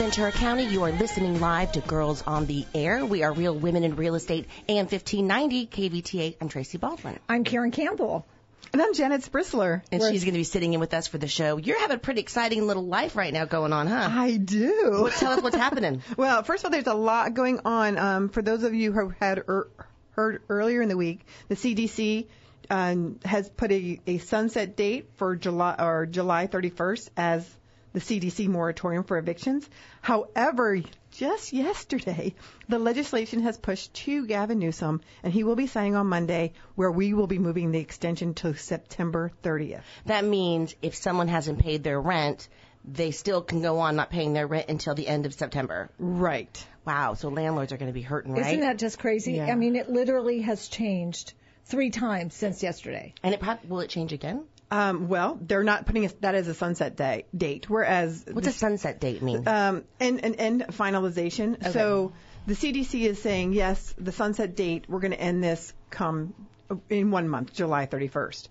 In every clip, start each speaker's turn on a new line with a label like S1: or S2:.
S1: Hello, Ventura County. You are listening live to Girls on the Air. We are Real Women in Real Estate, AM 1590, KVTA. I'm Tracy Baldwin.
S2: I'm Karen Campbell.
S3: And I'm Janet Sprisler.
S1: And she's going to be sitting in with us for the show. You're having a pretty exciting little life right now going on, huh?
S3: I do.
S1: Well, tell us what's happening.
S3: well, first of all, there's a lot going on. Um, for those of you who had er- heard earlier in the week, the CDC um, has put a, a sunset date for July or July 31st as the CDC moratorium for evictions. However, just yesterday, the legislation has pushed to Gavin Newsom, and he will be signing on Monday, where we will be moving the extension to September 30th.
S1: That means if someone hasn't paid their rent, they still can go on not paying their rent until the end of September.
S3: Right.
S1: Wow. So landlords are going to be hurting, right?
S2: Isn't that just crazy?
S1: Yeah.
S2: I mean, it literally has changed three times since yesterday.
S1: And it probably, will it change again?
S3: Um, well, they're not putting a, that as a sunset day, date, whereas
S1: What's a sunset date mean?
S3: um, and, and, and finalization.
S1: Okay.
S3: So the CDC is saying yes, the sunset date. We're going to end this come in one month, July 31st.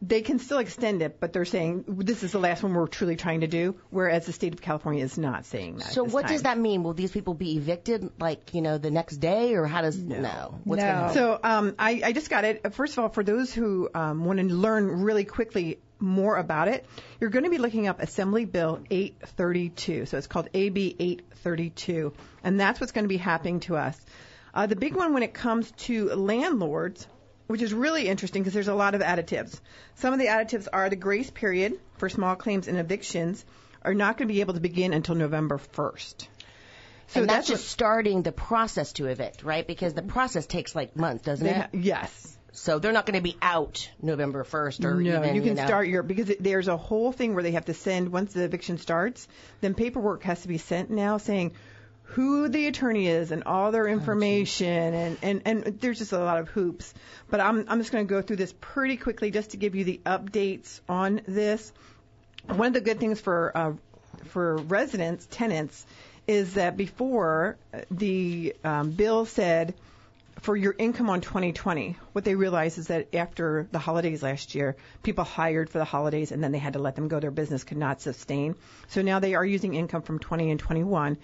S3: They can still extend it, but they're saying this is the last one we're truly trying to do. Whereas the state of California is not saying that.
S1: so what
S3: time.
S1: does that mean? Will these people be evicted, like you know, the next day, or how does no? What's
S2: No.
S1: gonna happen?
S3: So um, I, I just got it. First of all, for those who um, want to learn really quickly more about it, you're going to be looking up Assembly Bill 832. So it's called AB 832, and that's what's going to be happening to us. Uh, the big one when it comes to landlords, which is really interesting because there's a lot of additives. Some of the additives are the grace period for small claims and evictions are not going to be able to begin until November 1st. So
S1: and that's,
S3: what-
S1: just starting the process to evict, right? Because the process takes like months, doesn't it?
S3: ha- yes.
S1: so they're not going to be out November 1st or
S3: No,
S1: even,
S3: you can
S1: know,
S3: start your because it, there's a whole thing where they have to send once the eviction starts, then paperwork has to be sent now saying who the attorney is and all their information and, and and there's just a lot of hoops. But I'm I'm just going to go through this pretty quickly just to give you the updates on this. One of the good things for uh, for residents, tenants, is that before uh, the um, bill said for your income on 2020, what they realized is that after the holidays last year, people hired for the holidays and then they had to let them go. Their business could not sustain. So now they are using income from 20 and 21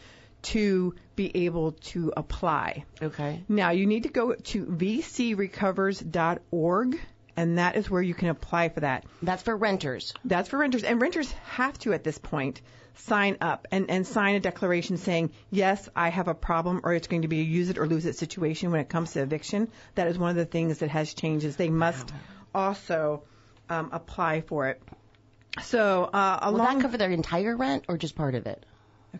S3: to be able to apply.
S1: Okay.
S3: Now you need to go to vcrecovers.org and that is where you can apply for that.
S1: That's for renters.
S3: That's for renters, and renters have to at this point sign up and, and sign a declaration saying, yes, I have a problem, or it's going to be a use it or lose it situation when it comes to eviction. That is one of the things that has changed. Is they must also um, apply for it. So uh,
S1: Will that cover their entire rent or just part of it?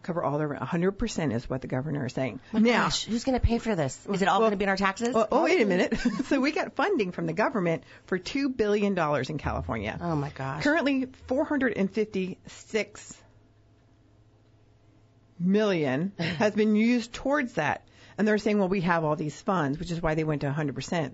S3: Cover all their 100% is what the governor is saying.
S1: Oh my
S3: now,
S1: gosh, who's going to pay for this? Is it all
S3: Well-
S1: going to be in our taxes?
S3: oh, oh, wait a minute. so we got funding from the government for two billion dollars in California.
S1: oh my gosh.
S3: Currently, 456 million has been used towards that. And they're saying, well, we have all these funds, which is why they went to 100%.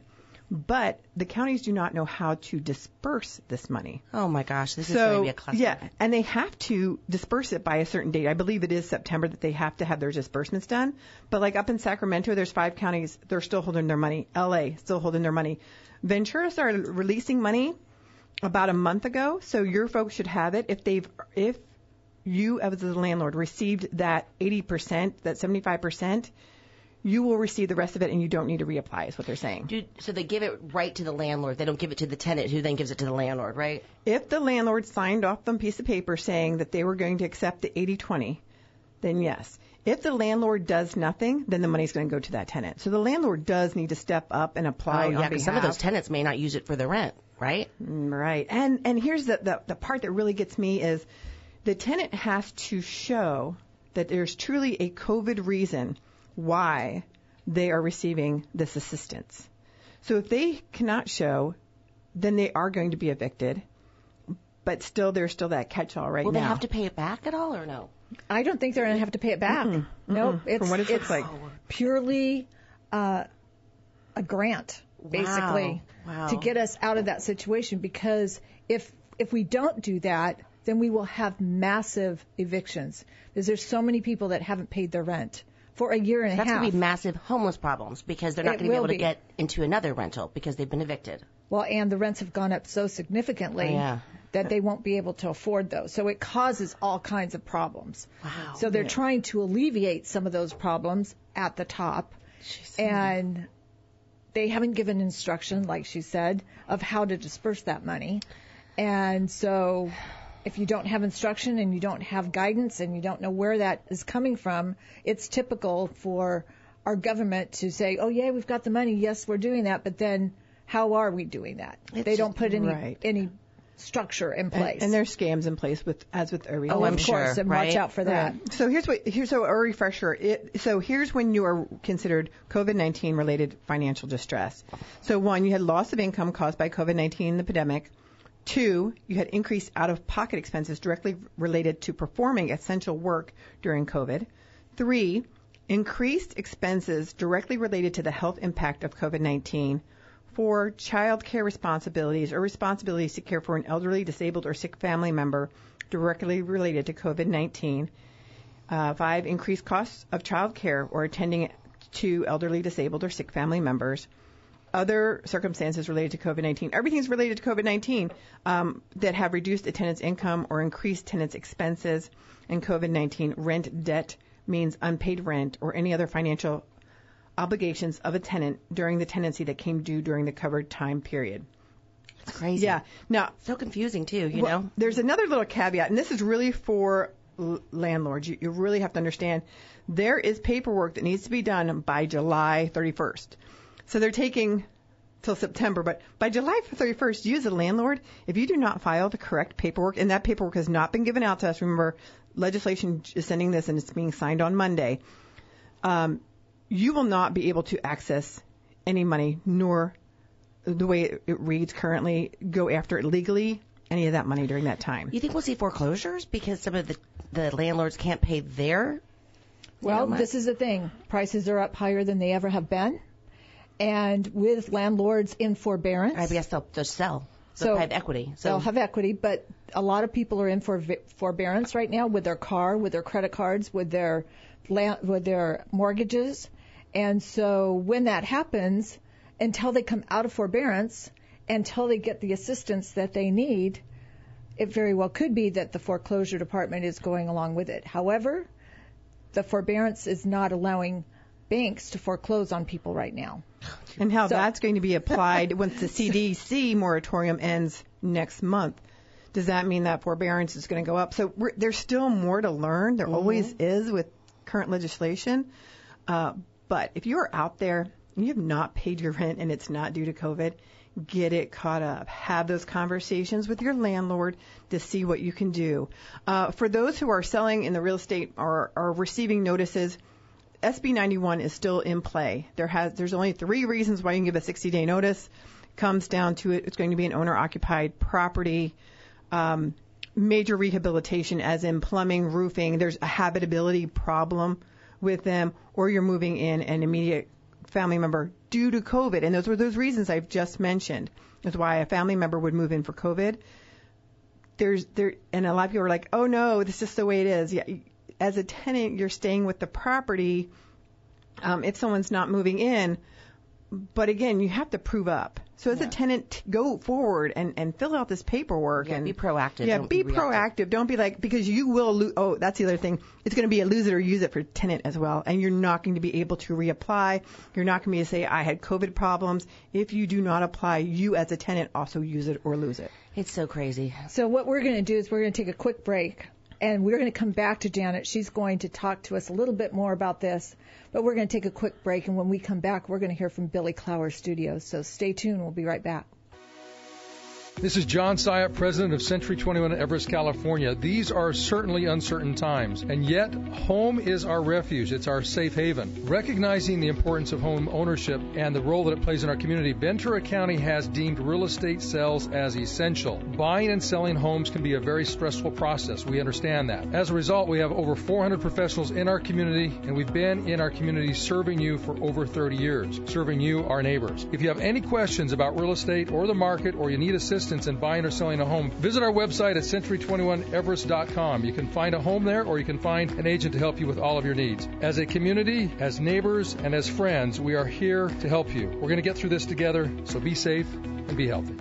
S3: But the counties do not know how to disperse this money.
S1: Oh my gosh, this is going to be a cluster.
S3: yeah, and they have to disperse it by a certain date. I believe it is September that they have to have their disbursements done. But like up in Sacramento, there's five counties, they're still holding their money. LA, still holding their money. Ventura started releasing money about a month ago, so your folks should have it if they've, if you as the landlord received that 80%, that 75%, you will receive the rest of it and you don't need to reapply is what they're saying.
S1: Dude, so they give it right to the landlord. They don't give it to the tenant, who then gives it to the landlord, right?
S3: If the landlord signed off on a piece of paper saying that they were going to accept the 80-20, then yes. If the landlord does nothing, then the money's going to go to that tenant. So the landlord does need to step up and apply
S1: oh yeah, because some of those tenants may not use it for the rent, right?
S3: Mm, Right. And and here's the, the the part that really gets me is the tenant has to show that there's truly a COVID reason why they are receiving this assistance. So if they cannot show, then they are going to be evicted. But still, there's still that catch-all right
S1: Will
S3: now.
S1: they have to pay it back at all or no?
S2: I don't think they're going to have to pay it back. Nope. It's,
S3: From what it
S2: it's
S3: like.
S2: purely uh, a grant, basically,
S1: Wow.
S2: to get us out of that situation. Because if if we don't do that, then we will have massive evictions. Because there's so many people that haven't paid their rent for a year and a
S1: That's
S2: half.
S1: going to be massive homeless problems because they're not
S2: It
S1: going to be
S2: will
S1: able to
S2: be.
S1: get into another rental because they've been evicted.
S2: well, and the rents have gone up so significantly.
S1: Oh, yeah.
S2: that they won't be able to afford those. So it causes all kinds of problems.
S1: Wow.
S2: So they're trying to alleviate some of those problems at the top. And they haven't given instruction, like she said, of how to disperse that money. And so if you don't have instruction and you don't have guidance and you don't know where that is coming from, it's typical for our government to say, oh, yeah, we've got the money. Yes, we're doing that. But then how are we doing that? they don't put any,
S3: right.
S2: any structure in place.
S3: and there's scams in place with as with everything.
S1: Oh, I'm
S2: of course,
S1: sure,
S2: and
S1: right?
S2: watch out for that.
S3: So here's what here's so a refresher. It, so here's when you are considered COVID-19 related financial distress. So one, you had loss of income caused by COVID-19 the pandemic. Two, you had increased out-of-pocket expenses directly related to performing essential work during COVID. Three, increased expenses directly related to the health impact of COVID-19. Four, child care responsibilities or responsibilities to care for an elderly, disabled, or sick family member directly related to COVID-19. Uh, five, increased costs of child care or attending to elderly, disabled, or sick family members. Other circumstances related to COVID-19. Everything's related to COVID-19 um, that have reduced a tenant's income or increased tenant's expenses. And COVID-19 rent debt means unpaid rent or any other financial obligations of a tenant during the tenancy that came due during the covered time period.
S1: It's crazy.
S3: Yeah. Now,
S1: So confusing too, you
S3: well,
S1: know?
S3: There's another little caveat, and this is really for l- landlords. You, you really have to understand there is paperwork that needs to be done by July 31st. So they're taking till September, but by July 31st, you as a landlord, if you do not file the correct paperwork, and that paperwork has not been given out to us, remember, legislation is sending this and it's being signed on Monday, um, you will not be able to access any money, nor the way it, it reads currently, go after it legally, any of that money during that time.
S1: You think we'll see foreclosures because some of the, the landlords can't pay their
S2: Well, this is the thing. Prices are up higher than they ever have been. And with landlords in forbearance,
S1: I guess they'll just sell.
S2: So
S1: They'll have equity. So
S2: they'll have equity, but a lot of people are in for forbearance right now with their car, with their credit cards, with their land, with their mortgages. And so when that happens, until they come out of forbearance, until they get the assistance that they need, it very well could be that the foreclosure department is going along with it. However, the forbearance is not allowing banks to foreclose on people right now.
S3: And how
S2: So-
S3: that's going to be applied once the CDC moratorium ends next month. Does that mean that forbearance is going to go up? So we're, there's still more to learn. There always is with current legislation. Uh, but if you're out there and you have not paid your rent and it's not due to COVID, get it caught up. Have those conversations with your landlord to see what you can do. Uh, for those who are selling in the real estate or are receiving notices, SB 91 is still in play. There has there's only three reasons why you can give a 60 day notice. Comes down to it, it's going to be an owner occupied property. Um, major rehabilitation, as in plumbing, roofing. There's a habitability problem with them, or you're moving in an immediate family member due to COVID, and those were those reasons I've just mentioned. That's why a family member would move in for COVID. There's there, and a lot of people are like, oh no, this is the way it is. Yeah, as a tenant, you're staying with the property. Um, if someone's not moving in, but again, you have to prove up. So as a tenant, go forward and, and fill out this paperwork
S1: Yeah,
S3: and
S1: be proactive,
S3: Yeah,
S1: don't
S3: be,
S1: be
S3: proactive. Don't be like because you will. lose. oh, that's the other thing. It's going to be a lose it or use it for tenant as well, and you're not going to be able to reapply. You're not going to be able to say I had COVID problems. If you do not apply, you as a tenant also use it or lose it.
S1: it's so crazy.
S2: So what we're going to do is we're going to take a quick break and we're going to come back to Janet. She's going to talk to us a little bit more about this, but we're going to take a quick break and when we come back, we're going to hear from Billy Clower Studios. So stay tuned. We'll be right back.
S4: This is John Syop, president of Century 21 Everest, California. These are certainly uncertain times, and yet home is our refuge. It's our safe haven. Recognizing the importance of home ownership and the role that it plays in our community, Ventura County has deemed real estate sales as essential. Buying and selling homes can be a very stressful process. We understand that. As a result, we have over 400 professionals in our community, and we've been in our community serving you for over 30 years, serving you, our neighbors. If you have any questions about real estate or the market, or you need assistance in buying or selling a home, visit our website at century21everest.com. You can find a home there, or you can find an agent to help you with all of your needs. As a community, as neighbors, and as friends, we are here to help you. We're going to get through this together, so be safe and be healthy.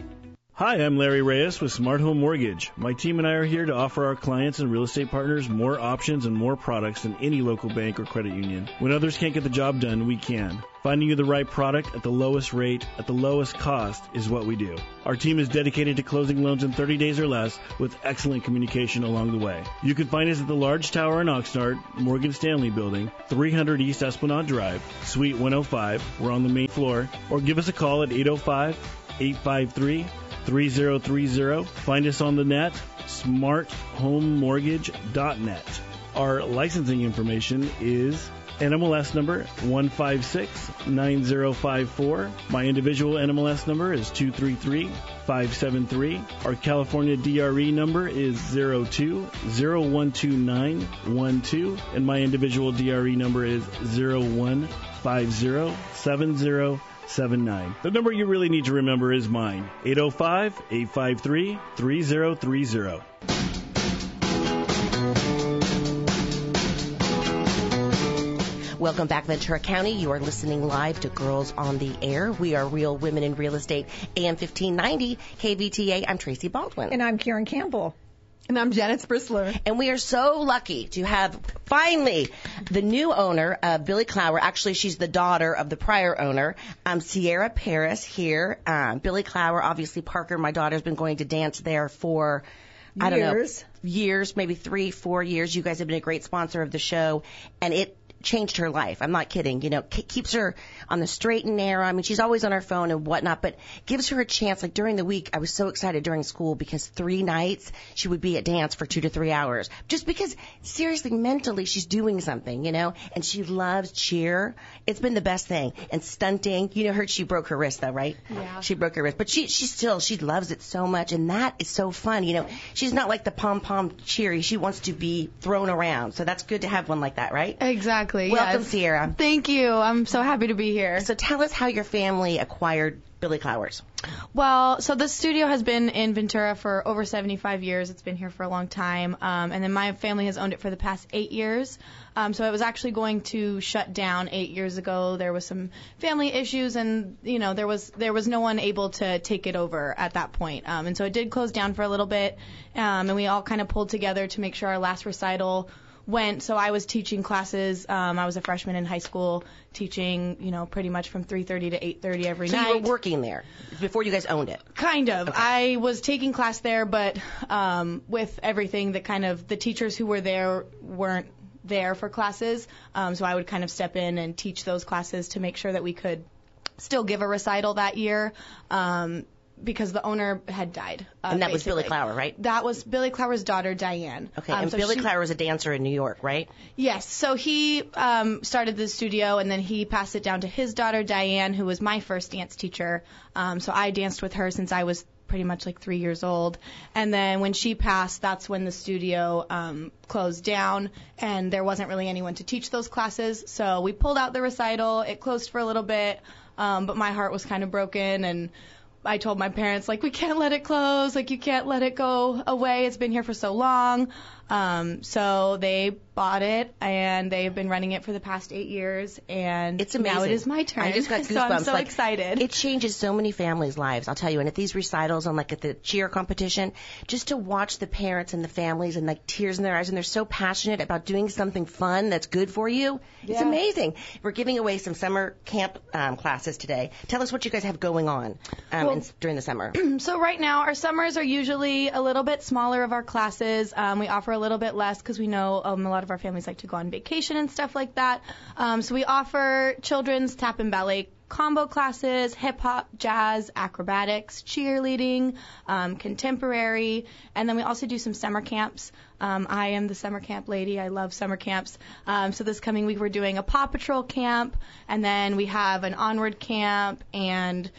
S5: Hi, I'm Larry Reyes with Smart Home Mortgage. My team and I are here to offer our clients and real estate partners more options and more products than any local bank or credit union. When others can't get the job done, we can. Finding you the right product at the lowest rate, at the lowest cost, is what we do. Our team is dedicated to closing loans in 30 days or less with excellent communication along the way. You can find us at the large tower in Oxnard, Morgan Stanley Building, 300 East Esplanade Drive, Suite 105. We're on the main floor. Or give us a call at 805 853 3030. Find us on the net, smarthomemortgage.net. Our licensing information is NMLS number 1569054. My individual NMLS number is 233573. Our California DRE number is 02012912 and my individual DRE number is 015070 79. The number you really need to remember is mine 805 853 3030.
S1: Welcome back, Ventura County. You are listening live to Girls on the Air. We are Real Women in Real Estate, AM 1590, KVTA. I'm Tracy Baldwin.
S2: And I'm Karen Campbell.
S3: And I'm Janet Sprisler.
S1: And we are so lucky to have finally the new owner of Billy Clower. Actually, she's the daughter of the prior owner, um, Sierra Paris here. Um, Billy Clower, obviously Parker, my daughter's been going to dance there for I don't
S2: Years.
S1: know, years, maybe three, four years. You guys have been a great sponsor of the show, and it changed her life. I'm not kidding. You know, k- keeps her on the straight and narrow. I mean, she's always on her phone and whatnot, but gives her a chance. Like during the week, I was so excited during school because three nights she would be at dance for two to three hours. Just because seriously, mentally, she's doing something, you know, and she loves cheer. It's been the best thing. And stunting, you know, her, she broke her wrist though, right?
S6: Yeah.
S1: She broke her wrist, but she, she still, she loves it so much. And that is so fun. You know, she's not like the pom pom cheery. She wants to be thrown around. So that's good to have one like that, right?
S6: Exactly.
S1: Welcome,
S6: yes.
S1: Sierra.
S6: Thank you. I'm so happy to be here.
S1: So tell us how your family acquired Billy Clowers.
S6: Well, so the studio has been in Ventura for over 75 years. It's been here for a long time. Um, and then my family has owned it for the past eight years. Um, so it was actually going to shut down eight years ago. There was some family issues, and you know there was there was no one able to take it over at that point. Um, and so it did close down for a little bit, um, and we all kind of pulled together to make sure our last recital went. So I was teaching classes. Um, I was a freshman in high school, teaching you know pretty much from 3:30 to 8:30 every
S1: So
S6: night.
S1: So you were working there before you guys owned it.
S6: Kind of. I was taking class there, but um, with everything that kind of the teachers who were there weren't there for classes. Um, so I would kind of step in and teach those classes to make sure that we could still give a recital that year. Um, because the owner had died. Uh,
S1: And that was Billy
S6: basically.
S1: Clower, right?
S6: That was Billy Clower's daughter, Diane.
S1: Okay,
S6: Um,
S1: and
S6: so
S1: Billy
S6: she-
S1: Clower was a dancer in New York, right?
S6: Yes. So he um, started the studio, and then he passed it down to his daughter Diane, who was my first dance teacher. Um, so I danced with her since I was pretty much like three years old. And then when she passed, that's when the studio um, closed down, and there wasn't really anyone to teach those classes. So we pulled out the recital. It closed for a little bit, um, but my heart was kind of broken, and I told my parents like we can't let it close, like you can't let it go away. It's been here for so long. Um, so they bought it and they've been running it for the past eight years. And
S1: It's amazing.
S6: now it is my turn.
S1: I just got goosebumps.
S6: so I'm so
S1: like,
S6: excited.
S1: It changes so many families' lives, I'll tell you. And at these recitals and like at the cheer competition, just to watch the parents and the families and like tears in their eyes and they're so passionate about doing something fun that's good for you. It's amazing. We're giving away some summer camp um, classes today. Tell us what you guys have going on um,
S6: Well-
S1: in, during the summer.
S6: So right now, our summers are usually a little bit smaller of our classes. Um, we offer a little bit less because we know um, a lot of our families like to go on vacation and stuff like that. Um, so we offer children's tap and ballet combo classes, hip hop, jazz, acrobatics, cheerleading, um, contemporary, and then we also do some summer camps. Um, I am the summer camp lady. I love summer camps. Um, so this coming week we're doing a Paw Patrol camp, and then we have an Onward camp, and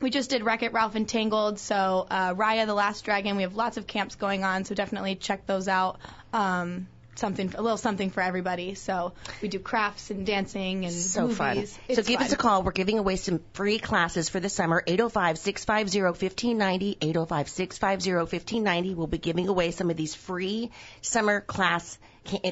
S6: we just did Wreck It Ralph and Tangled, so uh, Raya the Last Dragon. We have lots of camps going on, so definitely check those out. Um, something, a little something for everybody. So we do crafts and dancing and
S1: So
S6: movies.
S1: fun.
S6: It's
S1: so give
S6: fun.
S1: us a call. We're giving away some free classes for the summer. 805-650-1590. 805-650-1590. We'll be giving away some of these free summer class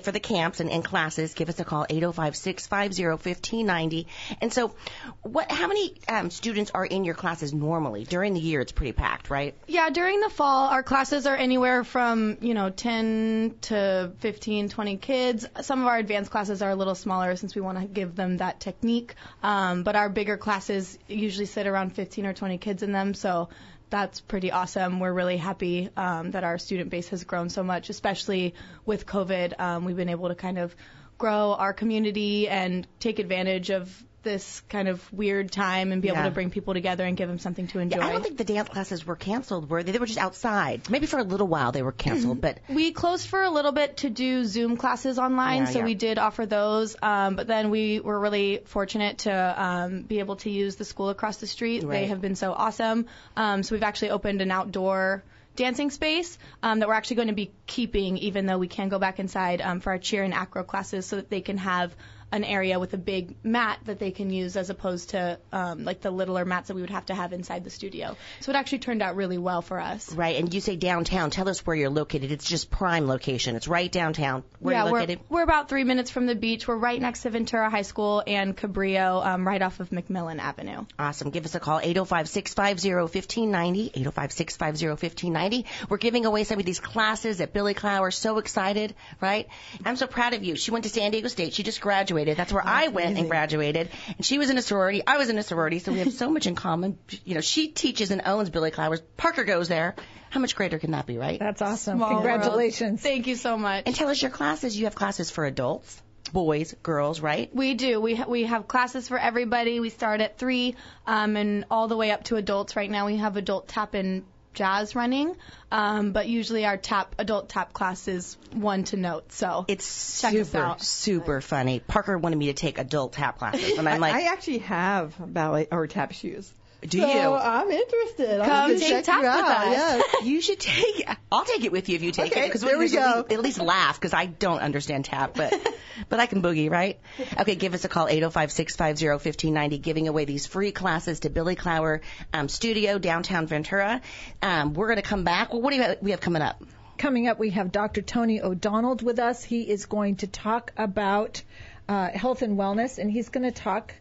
S1: for the camps and, and classes, give us a call 805-650-1590. And so, what? How many um, students are in your classes normally? During the year, it's pretty packed, right?
S6: Yeah, during the fall, our classes are anywhere from, you know, 10 to 15, 20 kids. Some of our advanced classes are a little smaller since we want to give them that technique. Um, but our bigger classes usually sit around 15 or 20 kids in them. So that's pretty awesome. We're really happy um, that our student base has grown so much, especially with COVID. Um, we've been able to kind of grow our community and take advantage of this kind of weird time and be
S1: Yeah.
S6: able to bring people together and give them something to enjoy.
S1: Yeah, I don't think the dance classes were canceled, were they? They were just outside. Maybe for a little while they were canceled, but
S6: We closed for a little bit to do Zoom classes online,
S1: Yeah,
S6: so we did offer those. Um, but then we were really fortunate to um, be able to use the school across the street. They have been so awesome. Um, so we've actually opened an outdoor dancing space um, that we're actually going to be keeping, even though we can go back inside um, for our cheer and acro classes, so that they can have an area with a big mat that they can use as opposed to um, like the littler mats that we would have to have inside the studio. So it actually turned out really well for us.
S1: right. And you say downtown. Tell us where you're located. It's just prime location. It's right downtown. Where
S6: yeah, we're, we're about three minutes from the beach. We're right next to Ventura High School and Cabrillo, um, right off of McMillan Avenue.
S1: Awesome. Give us a call, 805-650-1590, 805-650-1590. We're giving away some of these classes at Billy Clow. We're so excited, right? I'm so proud of you. She went to San Diego State. She just graduated. That's where I went and graduated. And she was in a sorority. I was in a sorority, so we have so much in common. You know, she teaches and owns Billy Clowers. Parker goes there. How much greater can that be, right?
S2: That's awesome.
S6: Small world.
S2: Congratulations.
S6: Thank you so much.
S1: And tell us your classes. You have classes for adults, boys, girls, right?
S6: We do. We ha- we have classes for everybody. We start at three, um, and all the way up to adults. Right now, we have adult tap and jazz running, um, but usually our tap adult tap class is one to note. So
S1: It's
S6: Check us
S1: super,
S6: out.
S1: super funny. Parker wanted me to take adult tap classes, and I'm like,
S3: I actually have ballet or tap shoes.
S1: Do
S3: so
S1: you?
S3: I'm interested. I'm
S6: Come
S3: gonna
S6: take
S3: check
S6: tap with us.
S3: Yes.
S1: You should take. I'll take it with you if you take
S3: Okay,
S1: it because
S3: there we go.
S1: At least laugh because I don't understand tap, but but I can boogie, right? Okay, give us a call 805-650-1590, giving away these free classes to Billy Clower um, Studio downtown Ventura. Um, we're gonna come back. Well, what do you have, we have coming up?
S2: Coming up, we have Dr. Tony O'Donnell with us. He is going to talk about uh, health and wellness, and he's going to talk.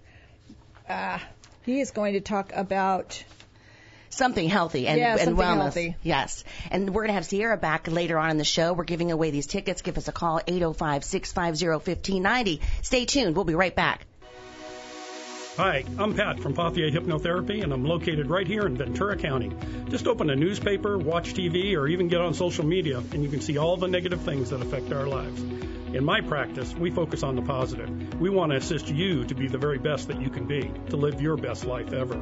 S2: Uh, he is going to talk about
S1: Something healthy and,
S2: Yeah,
S1: and
S2: something
S1: wellness.
S2: healthy.
S1: Yes. And we're going to have Sierra back later on in the show. We're giving away these tickets. Give us a call, 805-650-1590. Stay tuned. We'll be right back.
S7: Hi, I'm Pat from Pathia Hypnotherapy, and I'm located right here in Ventura County. Just open a newspaper, watch TV, or even get on social media, and you can see all the negative things that affect our lives. In my practice, we focus on the positive. We want to assist you to be the very best that you can be, to live your best life ever.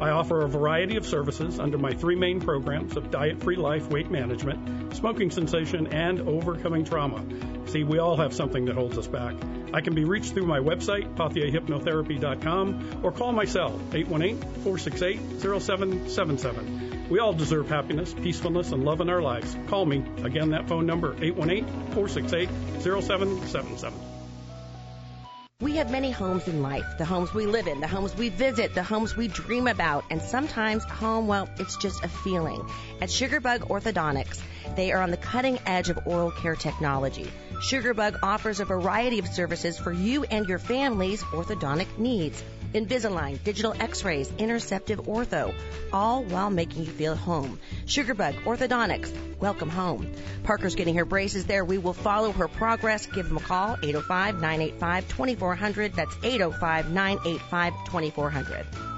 S7: I offer a variety of services under my three main programs of diet free life, weight management, smoking cessation, and overcoming trauma. See, we all have something that holds us back. I can be reached through my website, pathiahypnotherapy.com, or call my cell, 818-468-0777. We all deserve happiness, peacefulness, and love in our lives. Call me. Again, that phone number, 818-468-0777.
S1: We have many homes in life. The homes we live in, the homes we visit, the homes we dream about, and sometimes home, well, it's just a feeling. At Sugarbug Orthodontics, they are on the cutting edge of oral care technology. Sugarbug offers a variety of services for you and your family's orthodontic needs. Invisalign, digital x-rays, interceptive ortho, all while making you feel at home. Sugarbug Orthodontics, welcome home. Parker's getting her braces there. We will follow her progress. Give them a call, 805-985-2400. That's 805-985-2400.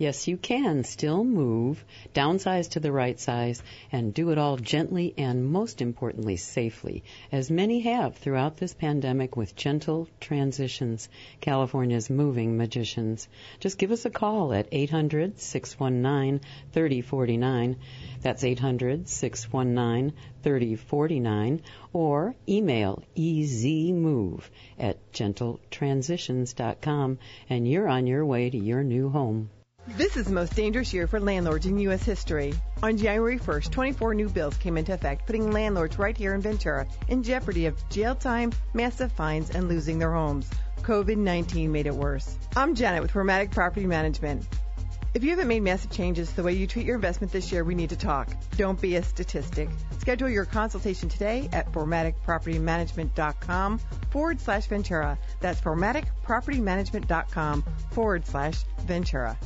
S8: Yes, you can still move, downsize to the right size, and do it all gently and most importantly safely, as many have throughout this pandemic with gentle transitions. California's moving magicians. Just give us a call at 800 619 3049. That's 800 619 3049 or email ezmove at gentletransitions.com and you're on your way to your new home.
S3: This is the most dangerous year for landlords in U.S. history. On January 1st, 24 new bills came into effect, putting landlords right here in Ventura in jeopardy of jail time, massive fines, and losing their homes. COVID 19 made it worse. I'm Janet with Formatic Property Management. If you haven't made massive changes to the way you treat your investment this year, we need to talk. Don't be a statistic. Schedule your consultation today at formaticpropertymanagement.com forward slash Ventura. That's formaticpropertymanagement.com forward slash Ventura.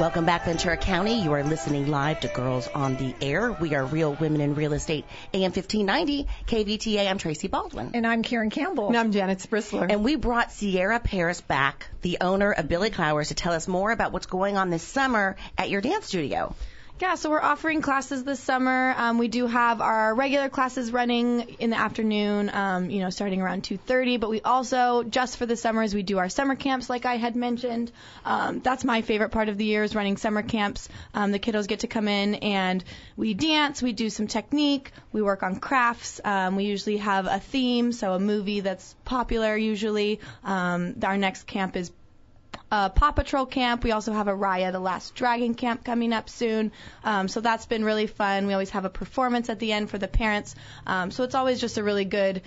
S1: Welcome back, Ventura County. You are listening live to Girls on the Air. We are Real Women in Real Estate, AM 1590, KVTA. I'm Tracy Baldwin.
S2: And I'm Karen Campbell.
S3: And I'm Janet Sprisler.
S1: And we brought Sierra Paris back, the owner of Billy Clowers, to tell us more about what's going on this summer at your dance studio.
S6: Yeah, so we're offering classes this summer. Um, we do have our regular classes running in the afternoon, um, you know, starting around 2:30. But we also, just for the summers, we do our summer camps, like I had mentioned. Um, that's my favorite part of the year is running summer camps. Um, the kiddos get to come in and we dance, we do some technique, we work on crafts. Um, we usually have a theme, so a movie that's popular usually. Um, our next camp is uh, Paw Patrol camp. We also have a Raya the Last Dragon camp coming up soon. Um, so that's been really fun. We always have a performance at the end for the parents. Um, so it's always just a really good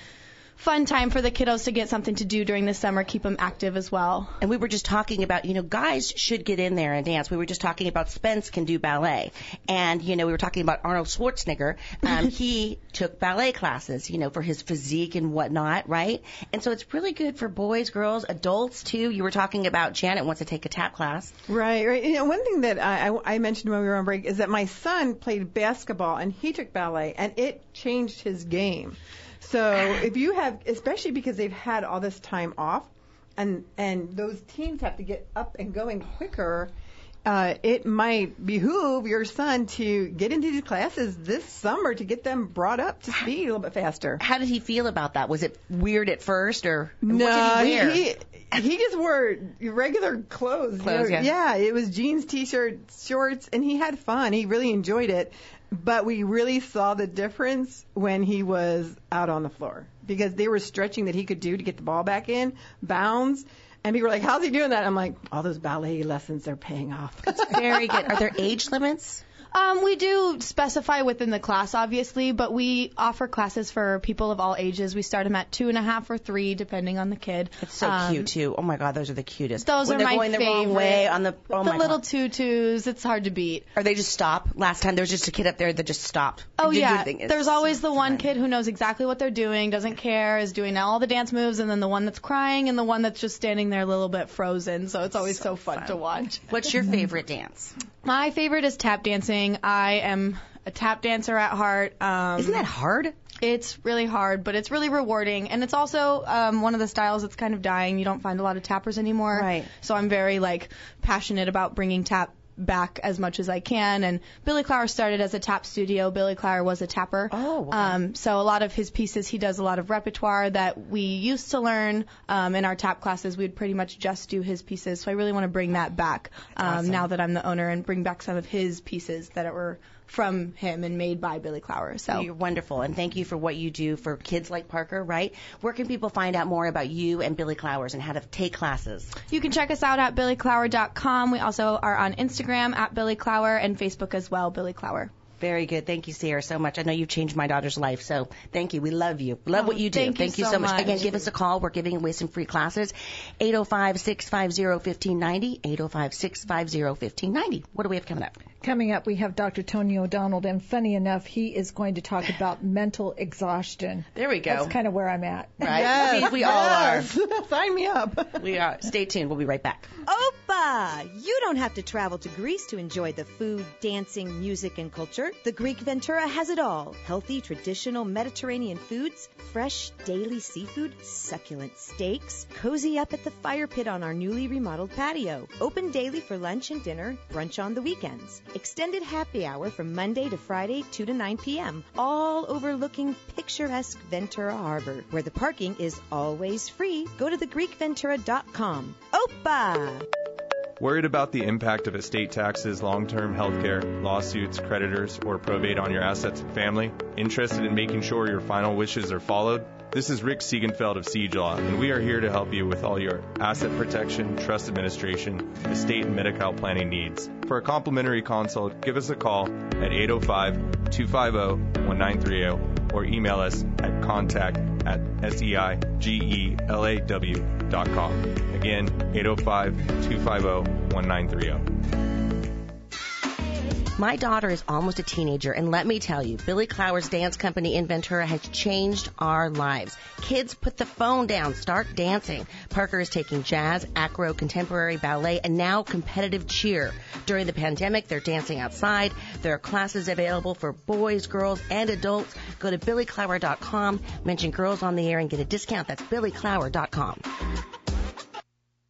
S6: fun time for the kiddos to get something to do during the summer, keep them active as well.
S1: And we were just talking about, you know, guys should get in there and dance. We were just talking about Spence can do ballet. And, you know, we were talking about Arnold Schwarzenegger. Um, he took ballet classes, you know, for his physique and whatnot, right? And so it's really good for boys, girls, adults too. You were talking about Janet wants to take a tap class.
S3: Right, right. You know, one thing that I, I, I mentioned when we were on break is that my son played basketball and he took ballet and it changed his game. So if you have, especially because they've had all this time off, and and those teams have to get up and going quicker, uh, it might behoove your son to get into these classes this summer to get them brought up to speed a little bit faster.
S1: How did he feel about that? Was it weird at first, or
S3: No,
S1: what did he wear?
S3: he he just wore regular clothes. you
S1: Clothes,
S3: know,
S1: yeah.
S3: it was jeans, t-shirts, shorts, and he had fun. He really enjoyed it. But we really saw the difference when he was out on the floor because they were stretching that he could do to get the ball back in, bounds. And people were like, "How's he doing that?" I'm like, "All those ballet lessons are paying off."
S1: Very good. Are there age limits?
S6: Um, we do specify within the class, obviously, but we offer classes for people of all ages. We start them at two and a half or three, depending on the kid.
S1: It's so
S6: Um,
S1: cute too. Oh my God, those are the cutest.
S6: Those
S1: when
S6: are
S1: they're
S6: my
S1: going the wrong way on the oh
S6: the little
S1: God.
S6: tutus, it's hard to beat.
S1: Or they just stop. Last time there was just a kid up there that just stopped.
S6: Oh yeah, there's always the one kid who knows exactly what they're doing, doesn't care, is doing all the dance moves, and then the one that's crying, and the one that's just standing there a little bit frozen. So it's always so, fun, to watch.
S1: What's your favorite dance?
S6: My favorite is tap dancing. I am a tap dancer at heart. Um,
S1: Isn't that hard?
S6: It's really hard, but it's really rewarding, and it's also um, one of the styles that's kind of dying. You don't find a lot of tappers anymore.
S1: Right.
S6: So I'm very like passionate about bringing tap back as much as I can. And Billy Clower started as a tap studio. Billy Clower was a tapper.
S1: Oh, okay.
S6: Um, so a lot of his pieces, he does a lot of repertoire that we used to learn um, in our tap classes. We'd pretty much just do his pieces. So I really want to bring that back um,
S1: awesome.
S6: now that I'm the owner and bring back some of his pieces that were from him and made by Billy Clower. So.
S1: You're wonderful, and thank you for what you do for kids like Parker. Right? Where can people find out more about you and Billy Clowers and how to take classes?
S6: You can check us out at billyclower.com. We also are on Instagram at Billy Clower and Facebook as well, Billy Clower.
S1: Very good. Thank you, Sierra, so much. I know you've changed my daughter's life, so thank you. We love you. Love
S6: Oh,
S1: what you do.
S6: thank you so
S1: much.
S6: much.
S1: Again, give us a call. We're giving away some free classes. 805-650-1590. 805-650-1590. What do we have coming up?
S2: Coming up, we have Dr. Tony O'Donnell, and funny enough, he is going to talk about mental exhaustion.
S1: There we go.
S2: That's kind of where I'm at.
S1: right?
S3: Yes,
S1: I mean, we all are.
S3: Sign me up.
S1: We are. Stay tuned. We'll be right back.
S9: Opa! You don't have to travel to Greece to enjoy the food, dancing, music, and culture. The Greek Ventura has it all. Healthy, traditional Mediterranean foods, fresh, daily seafood, succulent steaks. Cozy up at the fire pit on our newly remodeled patio. Open daily for lunch and dinner, brunch on the weekends. Extended happy hour from Monday to Friday, 2 to 9 p.m. All overlooking picturesque Ventura Harbor, where the parking is always free. Go to thegreekventura.com. Opa!
S10: Worried about the impact of estate taxes, long term health care, lawsuits, creditors, or probate on your assets and family? Interested in making sure your final wishes are followed? This is Rick Seigenfeld of Seige Law, and we are here to help you with all your asset protection, trust administration, estate, and Medi-Cal planning needs. For a complimentary consult, give us a call at 805 250 1930 or email us at contact at S E I G E L A W Again, 805-250-1930.
S1: My daughter is almost a teenager, and let me tell you, Billy Clower's dance company in Ventura has changed our lives. Kids put the phone down, start dancing. Parker is taking jazz, acro, contemporary ballet, and now competitive cheer. During the pandemic, they're dancing outside. There are classes available for boys, girls, and adults. Go to billyclower.com, mention girls on the air, and get a discount. That's billyclower.com.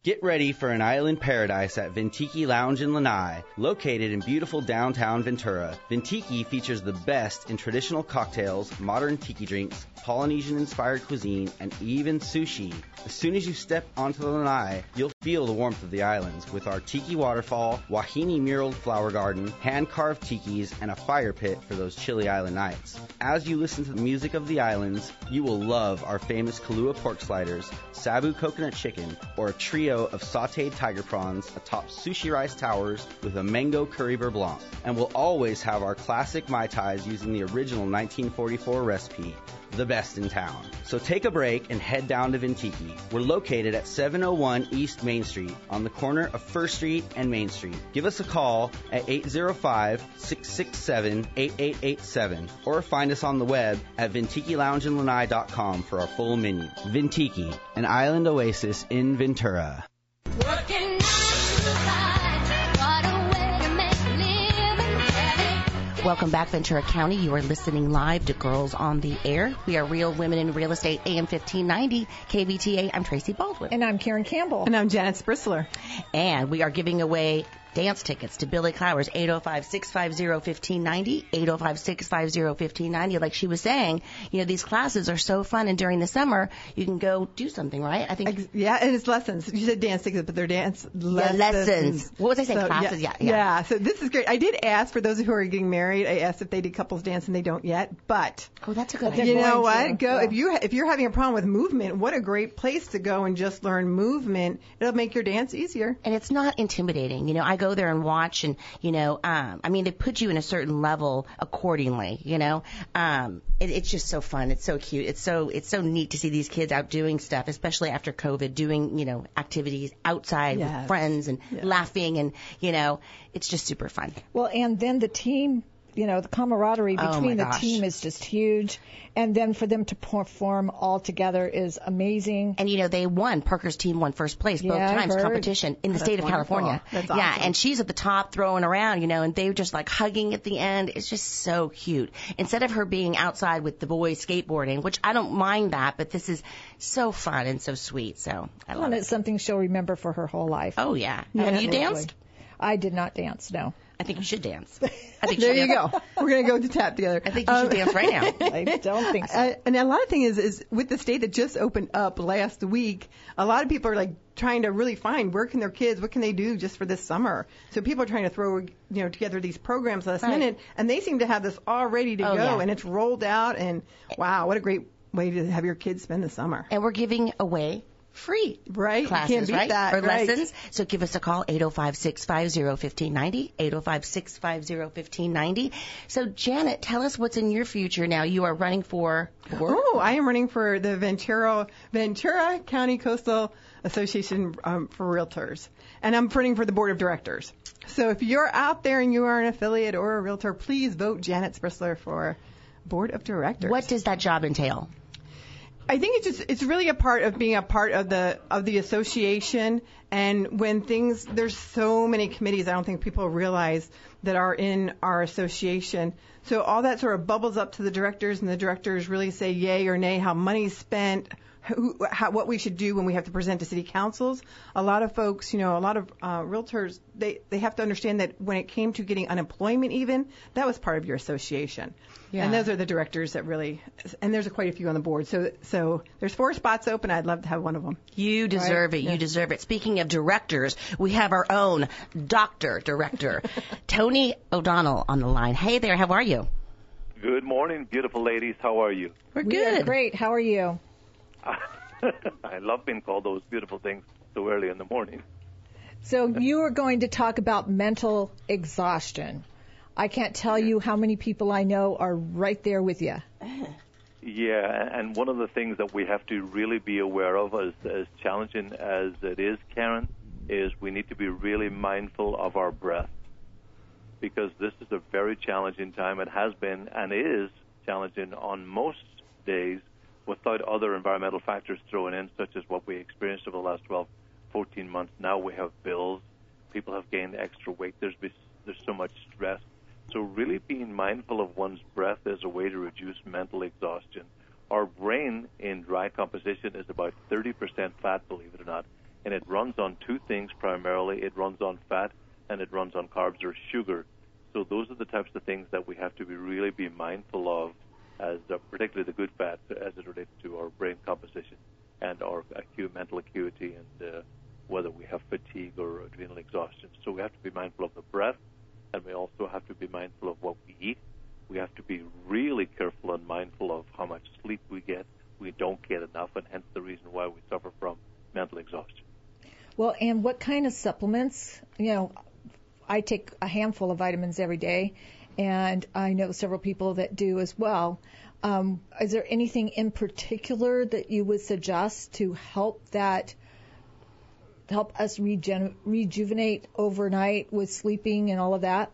S11: Get ready for an island paradise at Ventiki Lounge in Lanai, located in beautiful downtown Ventura. Ventiki features the best in traditional cocktails, modern tiki drinks, Polynesian inspired cuisine, and even sushi. As soon as you step onto the Lanai, you'll feel the warmth of the islands with our tiki waterfall, wahine muraled flower garden, hand carved tikis, and a fire pit for those chilly island nights. As you listen to the music of the islands, you will love our famous Kalua pork sliders, Sabu coconut chicken, or a trio of sauteed tiger prawns atop sushi rice towers with a mango curry beurre blanc. And we'll always have our classic Mai Tais using the original 1944 recipe, the best in town. So take a break and head down to Ventiki. We're located at 701 East Main Street on the corner of First Street and Main Street. Give us a call at 805-667-8887 or find us on the web at VentikiLoungeandLanai.com for our full menu. Ventiki, an island oasis in Ventura.
S1: Welcome back, Ventura County. You are listening live to Girls on the Air. We are Real Women in Real Estate, AM 1590, KVTA. I'm Tracy Baldwin.
S2: And I'm Karen Campbell.
S3: And I'm Janet Sprisler.
S1: And we are giving away dance tickets to Billy Clowers, 805-650-1590, 805-650-1590. Like she was saying, you know, these classes are so fun and during the summer, you can go do something, right? I think.
S3: Yeah, and it's lessons. You said dance tickets, but they're dance lessons.
S1: Yeah, lessons. What was I saying?
S3: So,
S1: classes,
S3: yeah,
S1: yeah,
S3: yeah. so this is great. I did ask for those who are getting married, I asked if they did couples dance and they don't yet, but.
S1: Oh, that's a good
S3: You know what?
S2: to,
S3: Go
S2: yeah.
S3: if you if you're having a problem with movement, what a great place to go and just learn movement. It'll make your dance easier.
S1: and it's not intimidating. You know, I go there and watch, and you know, um, I mean, they put you in a certain level accordingly. You know, um, it, it's just so fun. It's so cute. It's so it's so neat to see these kids out doing stuff, especially after COVID, doing you know activities outside with friends and
S3: Yeah.
S1: laughing, and you know, it's just super fun.
S2: Well, and then the team, you know, the camaraderie
S1: Oh,
S2: between
S1: my
S2: the
S1: gosh.
S2: team is just huge. And then for them to perform all together is amazing.
S1: And you know, they won. Parker's team won first place both
S2: Yeah, I
S1: times competition in the
S3: That's
S1: state of
S3: wonderful.
S1: California.
S3: That's
S1: Yeah, and she's at the top throwing around, you know, and they were just like hugging at the end. It's just so cute. Instead of her being outside with the boys skateboarding, which I don't mind that, but this is so fun and so sweet. So I love
S2: And
S1: it.
S2: it's something she'll remember for her whole life.
S1: Oh yeah. Have you
S2: Absolutely.
S1: danced?
S2: I did not dance, no.
S1: I think you should dance. I think
S3: There
S1: should
S3: you
S1: dance.
S3: go. We're gonna go to tap together.
S1: I think you should
S3: Um,
S1: dance right now.
S2: I don't think so.
S3: Uh, and a lot of thing is, is with the state that just opened up last week, a lot of people are like trying to really find where can their kids, what can they do just for this summer. So people are trying to throw, you know, together these programs last
S1: Right.
S3: minute, and they seem to have this all ready to
S1: Oh,
S3: go,
S1: yeah.
S3: and it's rolled out, and wow, what a great way to have your kids spend the summer.
S1: And we're giving away free
S3: Right?
S1: Classes, right?
S3: that,
S1: For
S3: right.
S1: lessons. So give us a call, 805-650-1590, 805-650-1590. So Janet, tell us what's in your future now. You are running for.
S3: Oh, I am running for the Ventura Ventura County Coastal Association um, for Realtors, and I'm running for the board of directors. So if you're out there and you are an affiliate or a realtor, please vote Janet Sprisler for board of directors.
S1: What does that job entail?
S3: I think it's just it's really a part of being a part of the of the association and when things there's so many committees I don't think people realize that are in our association. So all that sort of bubbles up to the directors and the directors really say yay or nay how money's spent, who, how, what we should do when we have to present to city councils. A lot of folks, you know, a lot of uh, realtors, they, they have to understand that when it came to getting unemployment even, that was part of your association.
S1: Yeah.
S3: And those are the directors that really, and there's quite a few on the board. So, so there's four spots open. I'd love to have one of them.
S1: You deserve
S3: Right?
S1: it.
S3: Yeah.
S1: You deserve it. Speaking of directors, we have our own doctor director, Tony O'Donnell on the line. Hey there, how are you?
S12: Good morning, beautiful ladies. How are you?
S1: We're
S2: We are great. How are you?
S12: I love being called those beautiful things so early in the morning.
S2: So you are going to talk about mental exhaustion. I can't tell you how many people I know are right there with you.
S12: Yeah, and one of the things that we have to really be aware of, as, as challenging as it is, Karen, is we need to be really mindful of our breath because this is a very challenging time. It has been and is challenging on most days without other environmental factors thrown in, such as what we experienced over the last 12, 14 months. Now we have bills. People have gained extra weight. There's, there's so much stress. So really being mindful of one's breath is a way to reduce mental exhaustion. Our brain in dry composition is about 30% fat, believe it or not, and it runs on two things primarily. It runs on fat and it runs on carbs or sugar. So those are the types of things that we have to be really be mindful of, as particularly the good fat as it relates to our brain composition and our acute mental acuity and uh, whether we have fatigue or adrenal exhaustion. So we have to be mindful of the breath and we also have to be mindful of what we eat. We have to be really careful and mindful of how much sleep we get. We don't get enough, and hence the reason why we suffer from mental exhaustion.
S2: Well, and what kind of supplements? You know, I take a handful of vitamins every day, and I know several people that do as well. Um, is there anything in particular that you would suggest to help that help us regen- rejuvenate overnight with sleeping and all of that?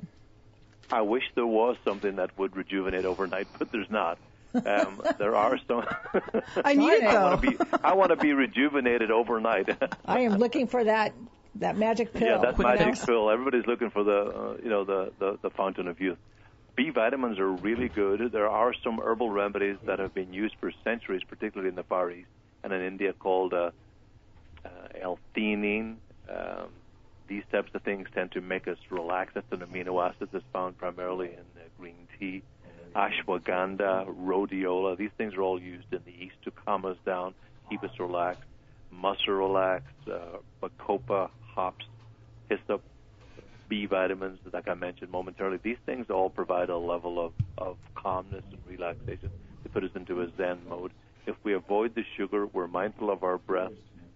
S12: I wish there was something that would rejuvenate overnight, but there's not. Um, there are some.
S3: I need it
S12: though. I want to be, I want to be rejuvenated overnight.
S2: I am looking for that that magic pill.
S12: Yeah, that magic pill. Everybody's looking for the uh, you know the, the the fountain of youth. B vitamins are really good. There are some herbal remedies that have been used for centuries, particularly in the Far East and in India, called uh, uh, L-theanine. Um, these types of things tend to make us relax. That's an amino acid that's found primarily in uh, green tea. Ashwagandha, rhodiola, these things are all used in the East to calm us down, keep us relaxed. Muscle relax, uh, bacopa, hops, hyssop, B vitamins, like I mentioned momentarily. These things all provide a level of, of calmness and relaxation to put us into a Zen mode. If we avoid the sugar, we're mindful of our breath,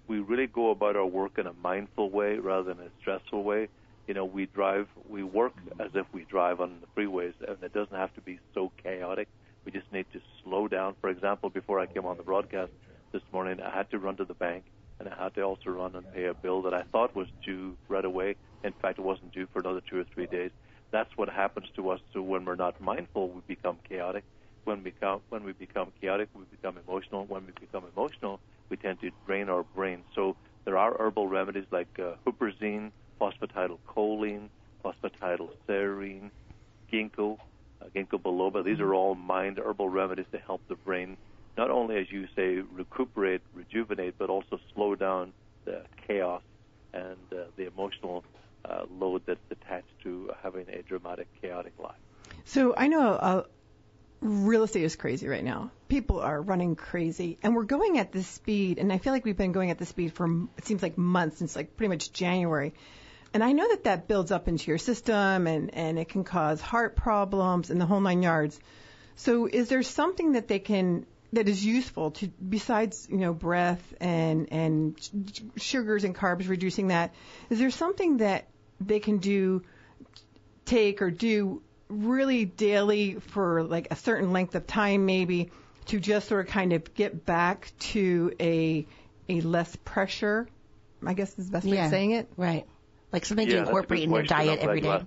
S12: we really go about our work in a mindful way rather than a stressful way. You know, we drive, we work as if we drive on the freeways, and it doesn't have to be so chaotic. We just need to slow down. For example, before I came on the broadcast this morning, I had to run to the bank, and I had to also run and pay a bill that I thought was due right away. In fact, it wasn't due for another two or three days. That's what happens to us. So when we're not mindful, we become chaotic. When we become when we become chaotic, we become emotional. When we become emotional, we tend to drain our brain. So there are herbal remedies like uh, huperzine, phosphatidylcholine, phosphatidylserine, ginkgo, uh, ginkgo biloba. These are all mind herbal remedies to help the brain not only, as you say, recuperate, rejuvenate, but also slow down the chaos and uh, the emotional uh, load that's attached to having a dramatic, chaotic life.
S3: So I know a, real estate is crazy right now. People are running crazy, and we're going at this speed. And I feel like we've been going at this speed for it seems like months since like pretty much January. And I know that that builds up into your system, and and it can cause heart problems and the whole nine yards. So is there something that they can that is useful to besides you know breath and and sugars and carbs reducing that? Is there something that they can do, take or do really daily for like a certain length of time, maybe to just sort of kind of get back to a a less pressure. I guess is the best way
S1: yeah,
S3: of saying it.
S1: Right. Like something
S12: yeah,
S1: to incorporate in your diet every day.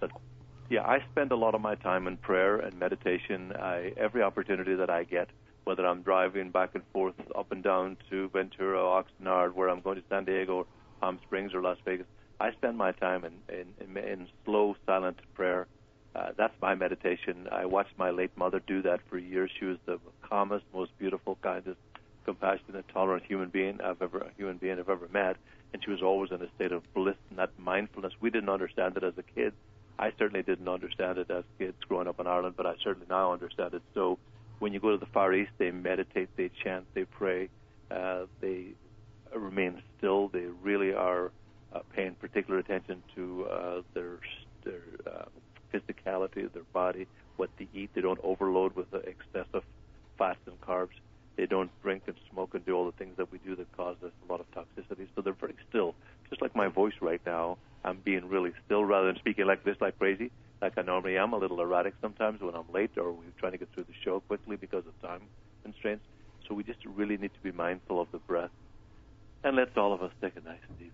S12: Yeah, I spend a lot of my time in prayer and meditation. I, every opportunity that I get, whether I'm driving back and forth up and down to Ventura, Oxnard, where I'm going to San Diego, Palm Springs, or Las Vegas, I spend my time in, in, in, in slow, silent prayer uh, that's my meditation. I watched my late mother do that for years. She was the calmest, most beautiful, kindest, compassionate, tolerant human being I've ever human being I've ever met, and she was always in a state of bliss and that mindfulness. We didn't understand it as a kid. I certainly didn't understand it as kids growing up in Ireland, but I certainly now understand it. So when you go to the Far East, they meditate, they chant, they pray, uh, they remain still. They really are uh, paying particular attention to uh, their their uh, physicality their body, what they eat. They don't overload with excessive fats and carbs. They don't drink and smoke and do all the things that we do that cause us a lot of toxicity. So they're very still. Just like my voice right now, I'm being really still rather than speaking like this, like crazy, like I normally am. A little erratic sometimes when I'm late or we're trying to get through the show quickly because of time constraints. So we just really need to be mindful of the breath. And let's all of us take a nice, deep,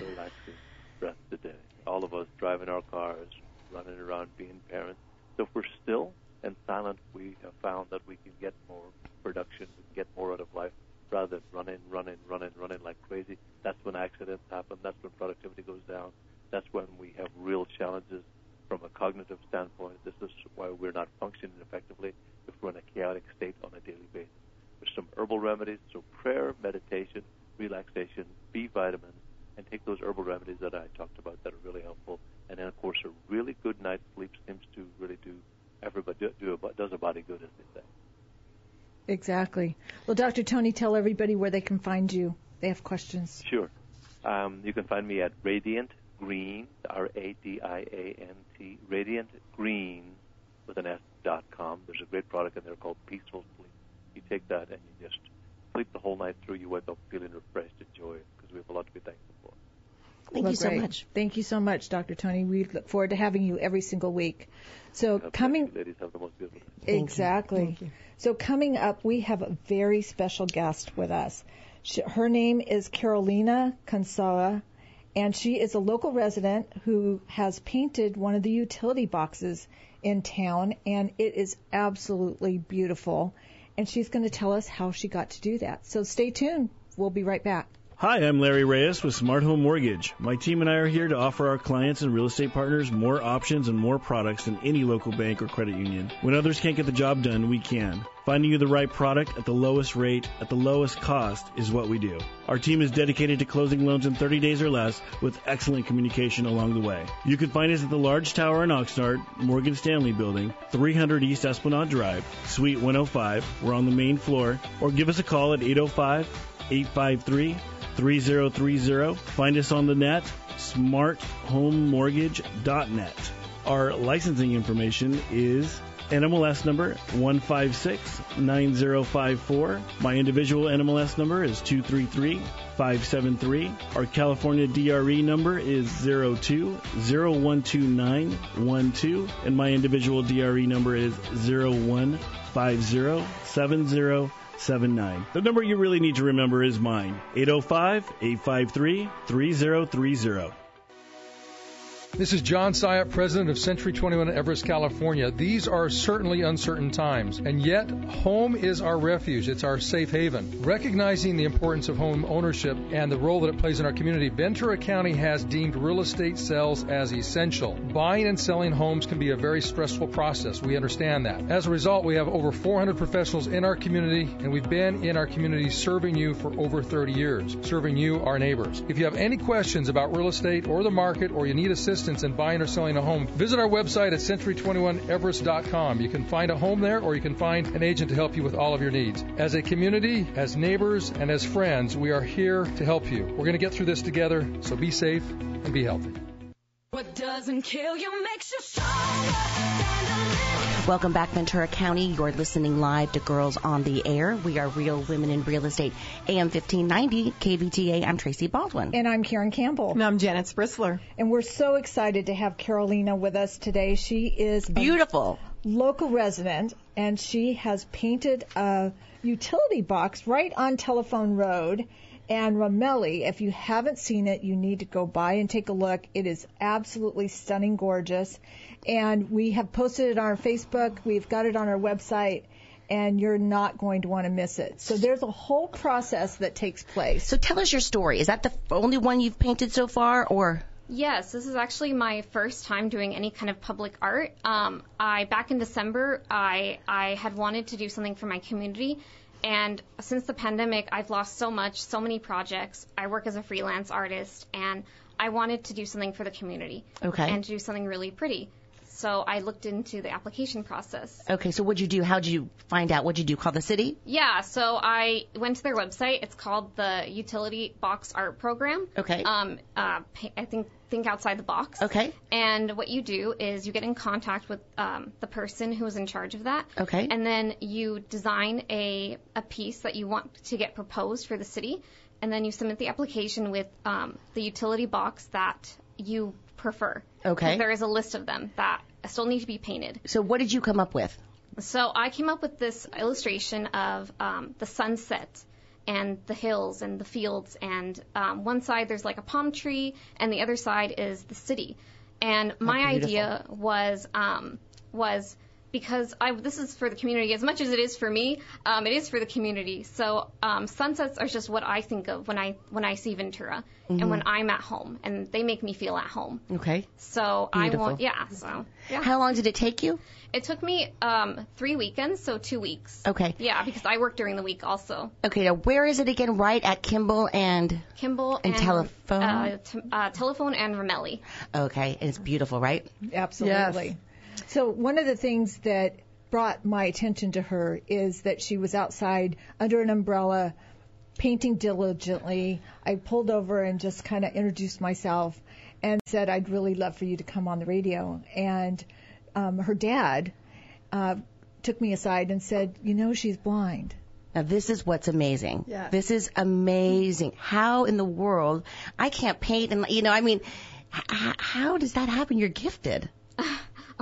S12: relaxing breath today. All of us driving our cars, running around, being parents. So if we're still and silent, we have found that we can get more production, we can get more out of life rather than running, running, running, running like crazy. That's when accidents happen. That's when productivity goes down. That's when we have real challenges from a cognitive standpoint. This is why we're not functioning effectively if we're in a chaotic state on a daily basis. There's some herbal remedies, so prayer, meditation, relaxation, B vitamins, and take those herbal remedies that I talked about that are really helpful. And then, of course, a really good night's sleep seems to really do everybody do, does a body good, as they say.
S2: Exactly. Well, Dr. Tony, tell everybody where they can find you. They have questions.
S12: Sure. Um, you can find me at Radiant Green, R-A-D-I-A-N-T, Radiant Green with an S dot com. There's a great product in there called Peaceful Sleep. You take that and you just sleep the whole night through. You wake up feeling refreshed and joyous because we have a lot to be thankful for.
S1: Thank
S2: well,
S1: you so
S2: great.
S1: much.
S2: Thank you so much, Dr. Tony. We look forward to having you every single week. So
S12: God
S2: coming
S12: you ladies have the most beautiful day.
S2: exactly. So coming up, we have a very special guest with us. She, her name is Carolina Consola, and she is a local resident who has painted one of the utility boxes in town, and it is absolutely beautiful. And she's going to tell us how she got to do that. So stay tuned. We'll be right back.
S5: Hi, I'm Larry Reyes with Smart Home Mortgage. My team and I are here to offer our clients and real estate partners more options and more products than any local bank or credit union. When others can't get the job done, we can. Finding you the right product at the lowest rate, at the lowest cost, is what we do. Our team is dedicated to closing loans in 30 days or less with excellent communication along the way. You can find us at the large tower in Oxnard, Morgan Stanley Building, 300 East Esplanade Drive, Suite 105. We're on the main floor. Or give us a call at 805 853 3030. Find us on the net, smarthomemortgage.net. Our licensing information is NMLS number 1569054. My individual NMLS number is 233573. Our California DRE number is 02012912 and my individual DRE number is 015070 79. The number you really need to remember is mine 805 853 3030.
S4: This is John Syatt, president of Century 21 in Everest, California. These are certainly uncertain times, and yet home is our refuge. It's our safe haven. Recognizing the importance of home ownership and the role that it plays in our community, Ventura County has deemed real estate sales as essential. Buying and selling homes can be a very stressful process. We understand that. As a result, we have over 400 professionals in our community, and we've been in our community serving you for over 30 years, serving you, our neighbors. If you have any questions about real estate or the market, or you need assistance, in buying or selling a home, visit our website at century21everest.com. You can find a home there or you can find an agent to help you with all of your needs. As a community, as neighbors, and as friends, we are here to help you. We're going to get through this together, so be safe and be healthy.
S13: What doesn't kill you makes you stronger.
S1: Welcome back, Ventura County. You're listening live to Girls on the Air. We are Real Women in Real Estate, AM 1590, KVTA. I'm Tracy Baldwin.
S2: And I'm Karen Campbell.
S3: And I'm Janet Sprisler.
S2: And we're so excited to have Carolina with us today. She is
S1: beautiful
S2: local resident, and she has painted a utility box right on Telephone Road and Ramelli. If you haven't seen it, you need to go by and take a look. It is absolutely stunning, gorgeous. And we have posted it on our Facebook. We've got it on our website. And you're not going to want to miss it. So there's a whole process that takes place.
S1: So tell us your story. Is that the only one you've painted so far, or?
S14: Yes, this is actually my first time doing any kind of public art. Um, I back in December, I I had wanted to do something for my community, and since the pandemic, I've lost so much, so many projects. I work as a freelance artist, and I wanted to do something for the community.
S1: Okay.
S14: And do something really pretty. So I looked into the application process.
S1: Okay, so what'd you do? How'd you find out? What'd you do? Call the city?
S14: Yeah, so I went to their website. It's called the Utility Box Art Program.
S1: Okay.
S14: Um, uh, I think think outside the box.
S1: Okay.
S14: And what you do is you get in contact with um, the person who is in charge of that.
S1: Okay.
S14: And then you design a a piece that you want to get proposed for the city, and then you submit the application with um, the utility box that you prefer.
S1: Okay.
S14: There is a list of them that still need to be painted.
S1: So what did you come up with?
S14: So I came up with this illustration of um, the sunset and the hills and the fields, and um, one side there's like a palm tree, and the other side is the city. And my idea was um, was because I, this is for the community as much as it is for me. Um, it is for the community. So um, sunsets are just what I think of when I when I see Ventura
S1: Mhm.
S14: and when I'm at home, and they make me feel at home.
S1: Okay.
S14: So
S1: Beautiful.
S14: I want, yeah. So yeah.
S1: How long did it take you?
S14: It took me um, three weekends, so two weeks.
S1: Okay.
S14: Yeah, because I work during the week also.
S1: Okay, now where is it again? Right at Kimball and.
S14: Kimball
S1: And telephone?
S14: uh, t- uh, telephone and Ramelli.
S1: Okay, and it's beautiful, right?
S2: Absolutely. So one of the things that brought my attention to her is that she was outside under an umbrella painting diligently. I pulled over and just kind of introduced myself and said I'd really love for you to come on the radio. And um, her dad uh, took me aside and said, "You know, she's blind."
S1: Now this is what's amazing.
S2: Yes.
S1: This is amazing. How in the world I can't paint and you know I mean, h- how does that happen? You're gifted.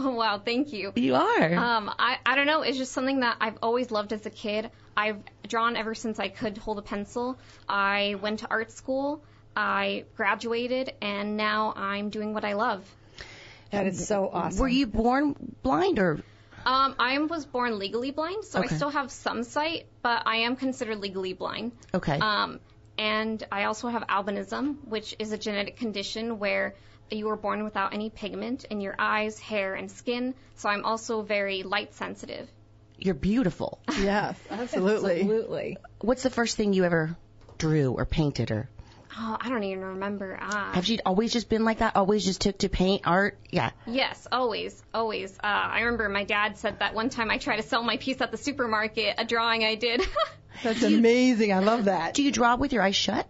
S14: Oh wow, thank you.
S1: You are.
S14: Um, I I don't know. It's just something that I've always loved as a kid. I've drawn ever since I could hold a pencil. I went to art school. I graduated, and now I'm doing what I love.
S2: That is so awesome.
S1: Were you born blind or?
S14: Um, I was born legally blind, so
S1: Okay.
S14: I still have some sight, but I am considered legally blind.
S1: Okay.
S14: Um, and I also have albinism, which is a genetic condition where you were born without any pigment in your eyes, hair, and skin. So I'm also very light sensitive.
S1: You're beautiful.
S3: Yes, absolutely.
S2: Absolutely.
S1: What's the first thing you ever drew or painted or
S14: Oh, I don't even remember. Ah.
S1: have you always just been like that? Always just took to paint art? Yeah.
S14: Yes, always, always. Uh, I remember my dad said that one time I tried to sell my piece at the supermarket, a drawing I did.
S3: That's amazing. I love that.
S1: Do you draw with your eyes shut?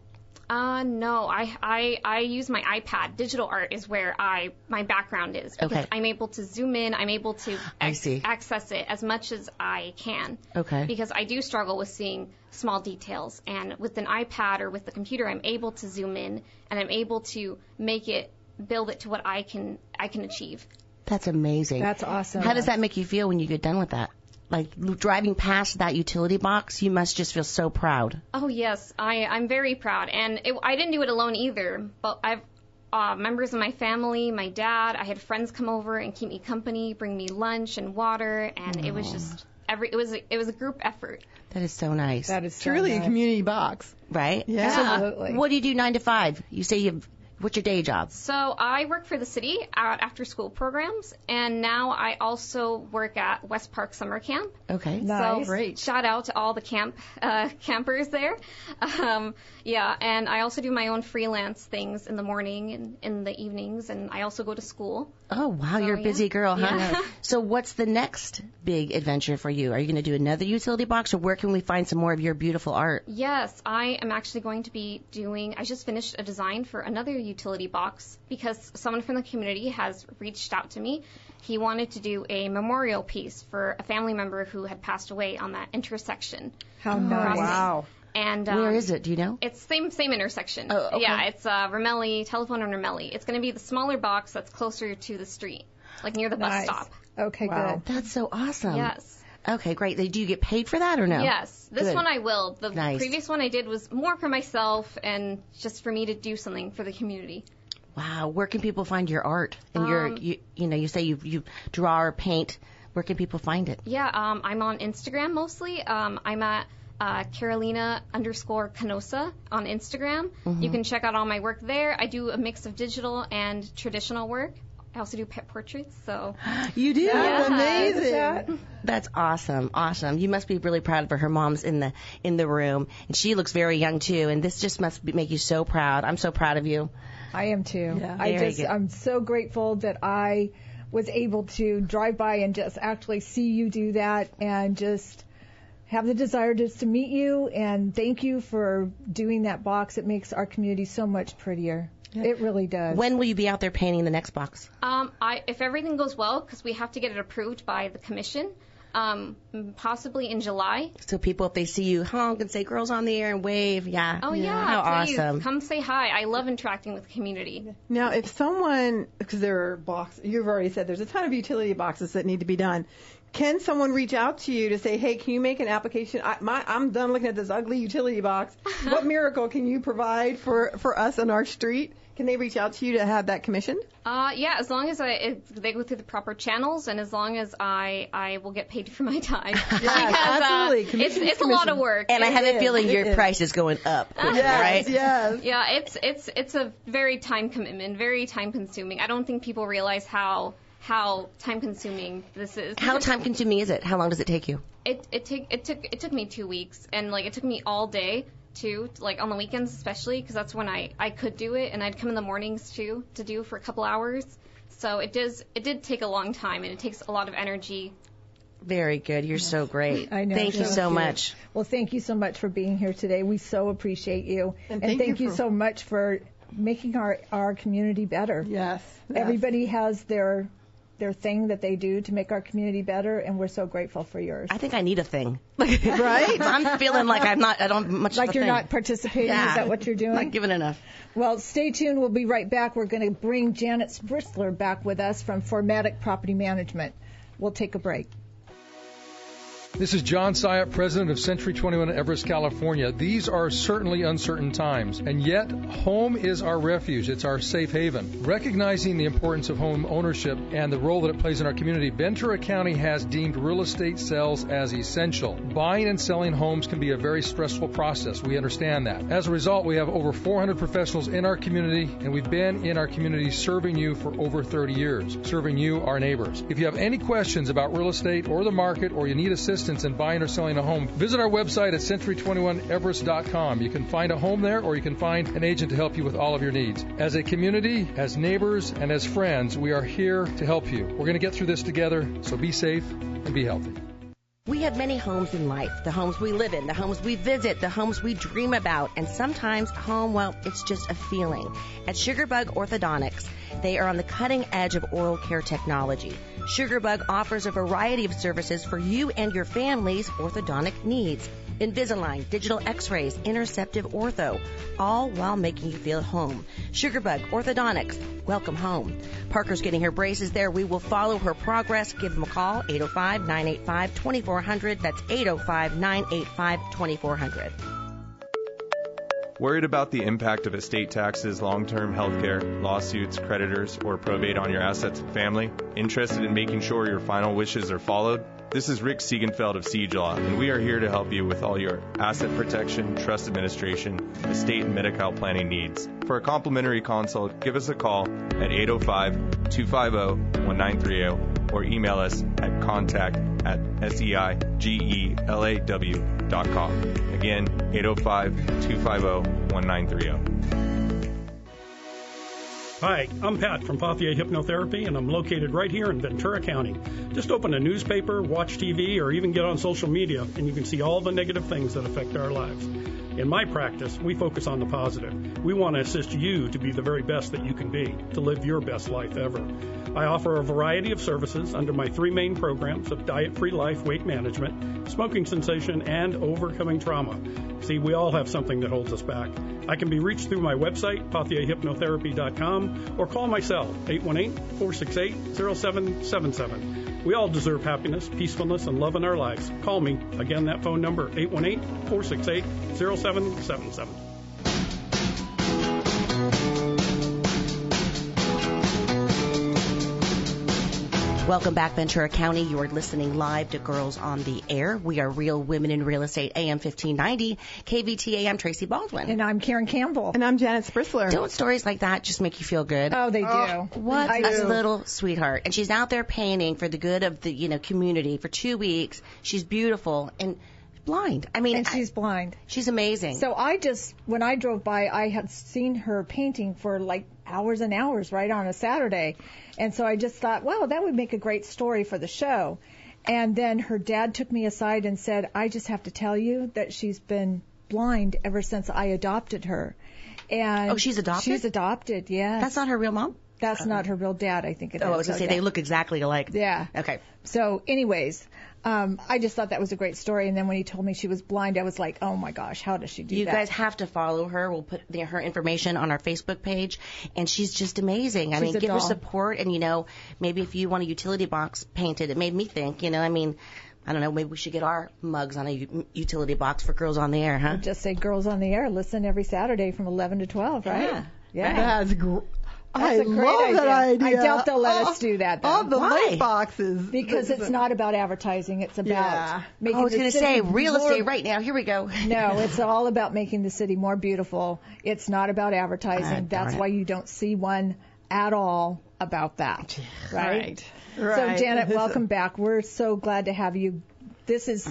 S14: Uh, no, I, I, I use my iPad. Digital art is where I, my background is. Because
S1: Okay.
S14: I'm able to zoom in, I'm able to
S1: I see.
S14: access it as much as I can.
S1: Okay.
S14: Because I do struggle with seeing small details. And with an iPad or with the computer, I'm able to zoom in and I'm able to make it, build it to what I can, I can achieve.
S1: That's amazing.
S2: That's awesome.
S1: How does that make you feel when you get done with that? Like driving past that utility box, you must just feel so proud.
S14: Oh yes, I I'm very proud, and it, I didn't do it alone either. But I've uh, members of my family, my dad. I had friends come over and keep me company, bring me lunch and water, and it was just every. It was it was a group effort.
S1: That is so nice.
S2: That is
S3: truly
S2: so
S3: really a community box.
S1: right?
S3: Yeah.
S2: Absolutely.
S1: What do you do nine to five? You say you. What's your day job?
S14: So I work for the city at after school programs, and now I also work at West Park Summer Camp.
S1: Okay.
S2: Nice.
S14: So Great. shout out to all the camp uh, campers there. Um, yeah, and I also do my own freelance things in the morning and in the evenings, and I also go to school.
S1: Oh wow, you're a
S14: yeah.
S1: busy girl, huh?
S14: Yeah.
S1: So what's the next big adventure for you? Are you going to do another utility box, or where can we find some more of your beautiful art?
S14: Yes, I am actually going to be doing. I just finished a design for another utility box because someone from the community has reached out to me. He wanted to do a memorial piece for a family member who had passed away on that intersection.
S2: How nice.
S3: Wow.
S14: And um,
S1: Where is it? Do you know?
S14: It's same same intersection.
S1: Oh, okay.
S14: Yeah, it's uh, Ramelli, telephone and Ramelli. It's going to be the smaller box that's closer to the street, like near the
S2: Nice.
S14: bus stop.
S2: Okay,
S3: Wow.
S2: good.
S1: That's so awesome.
S14: Yes.
S1: Okay, great. Do you get paid for that or no?
S14: Yes, this
S1: Good.
S14: one I will. The
S1: Nice.
S14: previous one I did was more for myself and just for me to do something for the community.
S1: Wow. Where can people find your art? And your,
S14: Um,
S1: you, you know, you say you you draw or paint. Where can people find it?
S14: Yeah, um, I'm on Instagram mostly. Um, I'm at uh, Carolina underscore Canosa on Instagram.
S1: Mm-hmm.
S14: You can check out all my work there. I do a mix of digital and traditional work. I also do pet portraits, so
S1: You do.
S14: Yeah.
S3: That's amazing.
S1: That's awesome. Awesome. You must be really proud of her. Her mom's in the in the room, and she looks very young too. And this just must be, make you so proud. I'm so proud of you.
S2: I am too.
S3: Yeah.
S2: I
S1: Very
S2: just
S1: good.
S2: I'm so grateful that I was able to drive by and just actually see you do that and just have the desire just to meet you and thank you for doing that box. It makes our community so much prettier. It really does.
S1: When will you be out there painting the next box?
S14: Um, I, if everything goes well, because we have to get it approved by the commission, um, possibly in July.
S1: So people, if they see you honk and say "girls on the air" and wave, yeah.
S14: Oh yeah,
S1: How
S14: please
S1: awesome.
S14: come say hi. I love interacting with the community.
S3: Now, if someone, because there are boxes, you've already said there's a ton of utility boxes that need to be done. Can someone reach out to you to say, hey, can you make an application? I, my, I'm done looking at this ugly utility box. what miracle can you provide for, for us on our street? Can they reach out to you to have that commissioned?
S14: Uh, yeah, as long as I, it, they go through the proper channels, and as long as I, I will get paid for my time. because,
S3: absolutely.
S14: Uh, it's, it's a lot of work.
S1: And I
S14: It
S1: have a feeling
S14: It
S1: your
S14: is.
S1: price is going up, quickly,
S3: Yes,
S1: right?
S3: yes.
S14: Yeah, it's it's it's a very time commitment, very time consuming. I don't think people realize how how time consuming this is.
S1: How time consuming is it? How long does it take you?
S14: It it took it took it took me two weeks, and like it took me all day too, like on the weekends especially, because that's when I I could do it, and I'd come in the mornings too to do for a couple hours. So it does it did take a long time, and it takes a lot of energy.
S1: Very good. You're so great.
S2: I know.
S1: Thank you so much.
S2: Well, thank you so much for being here today. We so appreciate you.
S3: And
S2: And,
S3: thank
S2: thank,
S3: you
S2: you,
S3: for-
S2: so much for making our, our community better.
S3: Yes.
S2: Everybody has their their thing that they do to make our community better, and we're so grateful for yours.
S1: I think I need a thing.
S2: right?
S1: I'm feeling like I'm not. I don't much.
S2: like you're
S1: thing.
S2: not participating.
S1: Yeah.
S2: Is that what you're doing?
S1: Not giving enough.
S2: Well, stay tuned. We'll be right back. We're going to bring Janet Sprisler back with us from Formatic Property Management. We'll take a break.
S4: This is John Syatt, president of Century 21 Everest, California. These are certainly uncertain times, and yet home is our refuge. It's our safe haven. Recognizing the importance of home ownership and the role that it plays in our community, Ventura County has deemed real estate sales as essential. Buying and selling homes can be a very stressful process. We understand that. As a result, we have over 400 professionals in our community, and we've been in our community serving you for over 30 years, serving you, our neighbors. If you have any questions about real estate or the market, or you need assistance in buying or selling a home, visit our website at century21everest.com. You can find a home there, or you can find an agent to help you with all of your needs. As a community, as neighbors, and as friends, we are here to help you. We're going to get through this together, so be safe and be healthy.
S1: We have many homes in life the homes we live in, the homes we visit, the homes we dream about, and sometimes home, well, it's just a feeling. At Sugarbug Orthodontics, they are on the cutting edge of oral care technology. Sugarbug offers a variety of services for you and your family's orthodontic needs. Invisalign, digital x-rays, interceptive ortho, all while making you feel at home. Sugarbug Orthodontics, welcome home. Parker's getting her braces there. We will follow her progress. Give them a call, 805-985-2400. That's 805-985-2400.
S10: Worried about the impact of estate taxes, long term health care, lawsuits, creditors, or probate on your assets and family? Interested in making sure your final wishes are followed? This is Rick Seigenfeld of Seige Law, and we are here to help you with all your asset protection, trust administration, estate and Medi-Cal planning needs. For a complimentary consult, give us a call at 805-250-1930 or email us at contact at E seigeelaw.com. Again, 805-250-1930.
S7: Hi, I'm Pat from Pothier Hypnotherapy, and I'm located right here in Ventura County. Just open a newspaper, watch TV, or even get on social media, and you can see all the negative things that affect our lives. In my practice, we focus on the positive. We want to assist you to be the very best that you can be, to live your best life ever. I offer a variety of services under my three main programs of diet free life, weight management, smoking cessation, and overcoming trauma. See, we all have something that holds us back. I can be reached through my website, pothierhypnotherapy.com, or call my cell, 818-468-0777. We all deserve happiness, peacefulness, and love in our lives. Call me. Again, that phone number, 818-468-0777.
S1: Welcome back, Ventura County. You are listening live to Girls on the Air. We are Real Women in Real Estate, AM 1590, KVTA. I'm Tracy Baldwin.
S2: And I'm Karen Campbell.
S3: And I'm Janet Sprisler.
S1: Don't stories like that just make you feel good?
S2: Oh, they do.
S1: Oh, what
S2: I
S1: a
S2: do.
S1: little sweetheart. And she's out there painting for the good of the, you know, community for two weeks. She's beautiful and blind. I mean,
S2: and she's blind.
S1: She's amazing.
S2: So I just, when I drove by, I had seen her painting for like hours and hours right on a Saturday. And so I just thought, wow, that would make a great story for the show. And then her dad took me aside and said, I just have to tell you that she's been blind ever since I adopted her. And
S1: Oh, she's adopted?
S2: She's adopted, Yeah.
S1: That's not her real mom?
S2: That's not her real dad, I think it is.
S1: Oh, I was gonna say
S2: Okay.
S1: they look exactly alike.
S2: Yeah.
S1: Okay.
S2: So, anyways, um, I just thought that was a great story. And then when he told me she was blind, I was like, oh my gosh, how does she do
S1: You
S2: that?
S1: You guys have to follow her. We'll put the, her information on our Facebook page, and she's just amazing. I
S2: She's
S1: mean,
S2: a
S1: give her support, and you know, maybe if you want a utility box painted, it made me think. You know, I mean, I don't know, maybe we should get our mugs on a u- utility box for girls on the air, huh?
S2: Just say girls on the air. Listen every Saturday from 11 to 12, right?
S1: Yeah.
S2: Yeah.
S3: That's gr-
S2: That's
S3: I
S2: a
S3: love
S2: idea.
S3: that idea.
S2: I doubt they'll let
S3: Oh,
S2: us do that. Though.
S3: All the
S1: Why?
S3: light boxes.
S2: because it's
S3: is-
S2: not about advertising. It's about
S3: Yeah.
S2: making
S1: I was
S2: the
S1: going to
S2: city
S1: say real
S2: more-
S1: estate right now. Here we go.
S2: No, it's all about making the city more beautiful. It's not about advertising.
S1: Ah,
S2: That's why you don't see one at all about that. Right?
S3: Right.
S2: So Janet, welcome back. We're so glad to have you. This is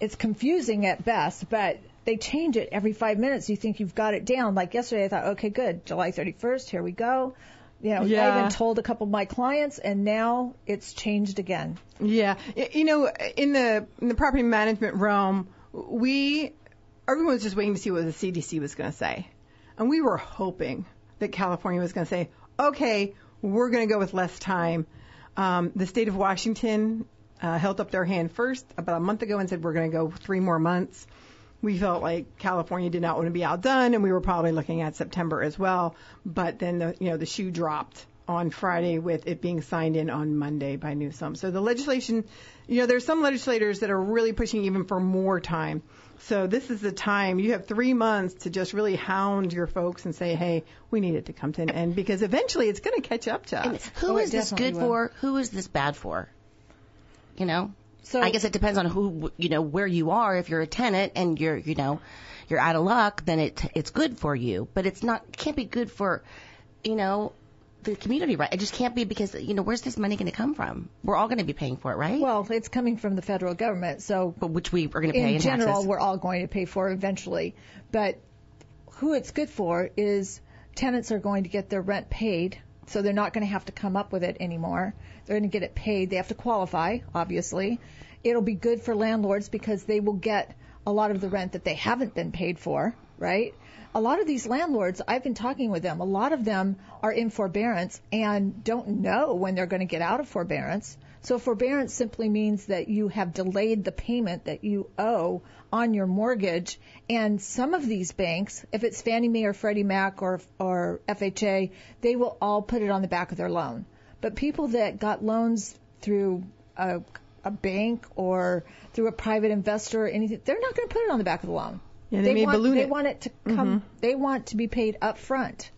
S2: it's confusing at best, but they change it every five minutes. You think you've got it down. Like yesterday, I thought, okay, good, July 31st, here we go. You know, I even told a couple of my clients, and now it's changed again.
S3: Yeah, you know, in the in the property management realm, we everyone was just waiting to see what the CDC was going to say, and we were hoping that California was going to say, okay, we're going to go with less time. Um, the state of Washington uh, held up their hand first about a month ago and said we're going to go three more months. We felt like California did not want to be outdone, and we were probably looking at September as well. But then the you know the shoe dropped on Friday with it being signed in on Monday by Newsom. So the legislation, you know, there's some legislators that are really pushing even for more time. So this is the time you have three months to just really hound your folks and say, hey, we need it to come to an end because eventually it's going to catch up to
S1: And
S3: us.
S1: who
S2: Oh, it
S1: is this good
S2: will.
S1: for? Who is this bad for? You know.
S2: So
S1: I guess it depends on who you know where you are. If you're a tenant and you're you know you're out of luck, then it it's good for you. But it's not can't be good for you know the community, right? It just can't be because you know where's this money going to come from? We're all going to be paying for it, right?
S2: Well, it's coming from the federal government, so
S1: but which we are going to pay in,
S2: in general,
S1: taxes.
S2: we're all going to pay for eventually. But who it's good for is tenants are going to get their rent paid, so they're not going to have to come up with it anymore. They're going to get it paid. They have to qualify, obviously. It'll be good for landlords because they will get a lot of the rent that they haven't been paid for, right? A lot of these landlords, I've been talking with them, a lot of them are in forbearance and don't know when they're going to get out of forbearance. So forbearance simply means that you have delayed the payment that you owe on your mortgage. And some of these banks, if it's Fannie Mae or Freddie Mac or, or FHA, they will all put it on the back of their loan. But people that got loans through a, a bank or through a private investor or anything, they're not going to put it on the back of the loan.
S3: Yeah, they may
S2: want, they
S3: it.
S2: want it to come. Mm-hmm. They want to be paid up front,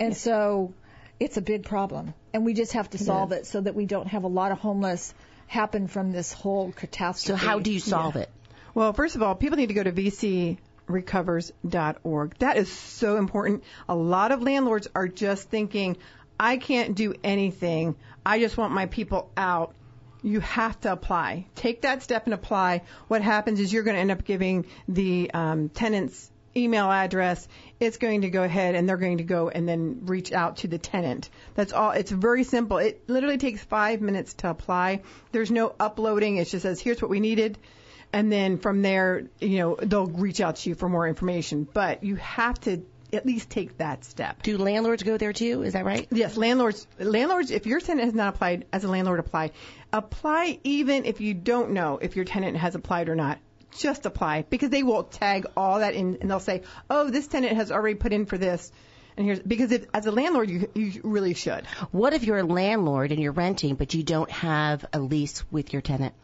S2: and so it's a big problem. And we just have to solve it so that we don't have a lot of homeless happen from this whole catastrophe.
S1: so how do you solve it?
S3: Well, first of all, people need to go to vcrecovers.org. That is so important. A lot of landlords are just thinking, I can't do anything. I just want my people out. You have to apply. Take that step and apply. What happens is you're going to end up giving the um, tenant's email address. It's going to go ahead and they're going to go and then reach out to the tenant. That's all. It's very simple. It literally takes five minutes to apply. There's no uploading. It just says, here's what we needed and then from there, you know, they'll reach out to you for more information. But you have to at least take that step.
S1: Do landlords go there too? Is that right?
S3: Yes, landlords. Landlords, if your tenant has not applied, as a landlord, apply. Apply even if you don't know if your tenant has applied or not. Just apply because they will tag all that in, and they'll say, "Oh, this tenant has already put in for this." And here's because if, as a landlord, you you really should.
S1: What if you're a landlord and you're renting, but you don't have a lease with your tenant?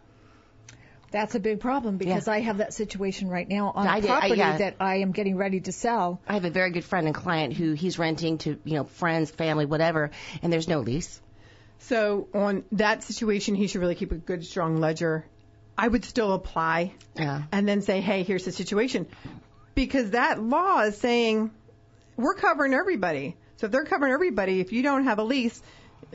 S2: That's a big problem because I have that situation right now on
S1: I
S2: a
S1: did- I-
S2: property
S1: yeah.
S2: that I am getting ready to sell.
S1: I have a very good friend and client who he's renting to, you know, friends, family, whatever, and there's no lease.
S3: So on that situation, he should really keep a good, strong ledger. I would still apply
S1: Yeah.
S3: and then say, hey, here's the situation. Because that law is saying we're covering everybody. So if they're covering everybody, if you don't have a lease,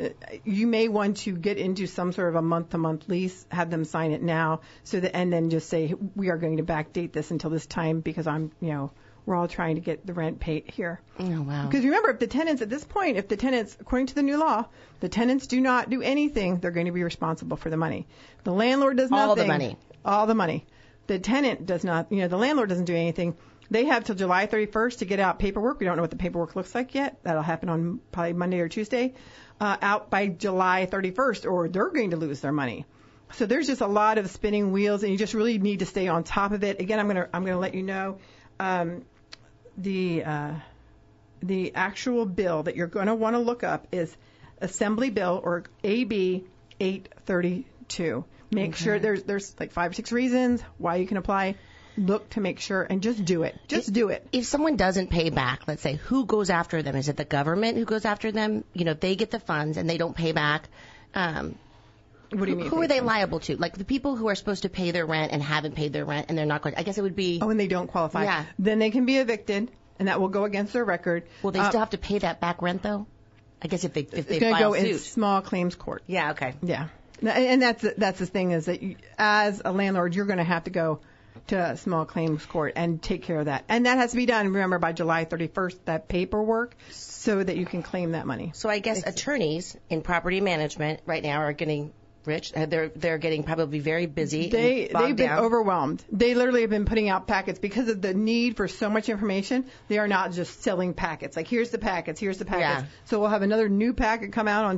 S3: uh, you may want to get into some sort of a month to month lease, have them sign it now, so that, and then just say, we are going to backdate this until this time because I'm, you know, we're all trying to get the rent paid here.
S1: Oh wow.
S3: Because remember, if the tenants at this point, if the tenants, according to the new law, the tenants do not do anything, they're going to be responsible for the money. The landlord does nothing.
S1: All the money.
S3: All the money. The tenant does not, you know, the landlord doesn't do anything. They have till July 31st to get out paperwork. We don't know what the paperwork looks like yet. That'll happen on probably Monday or Tuesday. Uh, out by July 31st, or they're going to lose their money. So there's just a lot of spinning wheels, and you just really need to stay on top of it. Again, I'm gonna I'm gonna let you know um, the uh, the actual bill that you're going to want to look up is Assembly Bill or AB 832. Make
S1: Okay.
S3: sure there's there's like five or six reasons why you can apply. Look to make sure and just do it. Just do it.
S1: If someone doesn't pay back, let's say, who goes after them? Is it the government who goes after them? You know, if they get the funds and they don't pay back, um,
S3: what do you
S1: who,
S3: mean
S1: Who are they liable to? Like the people who are supposed to pay their rent and haven't paid their rent and they're not going. I guess it would be.
S3: Oh, and they don't qualify.
S1: Yeah.
S3: Then they can be evicted, and that will go against their record.
S1: Will they
S3: Uh,
S1: still have to pay that back rent though? I guess if they if they
S3: it's going to
S1: file
S3: go
S1: suit.
S3: in small claims court.
S1: Yeah. Okay.
S3: Yeah, and and that's that's the thing is that you, as a landlord, you're going to have to go to a small claims court and take care of that, and that has to be done. Remember by July 31st, that paperwork, so that you can claim that money.
S1: So I guess attorneys in property management right now are getting rich. Uh, They're they're getting probably very busy.
S3: They they've been
S1: down.
S3: overwhelmed. They literally have been putting out packets because of the need for so much information. They are not just selling packets. Like here's the packets, here's the packets.
S1: Yeah.
S3: So we'll have another new packet come out on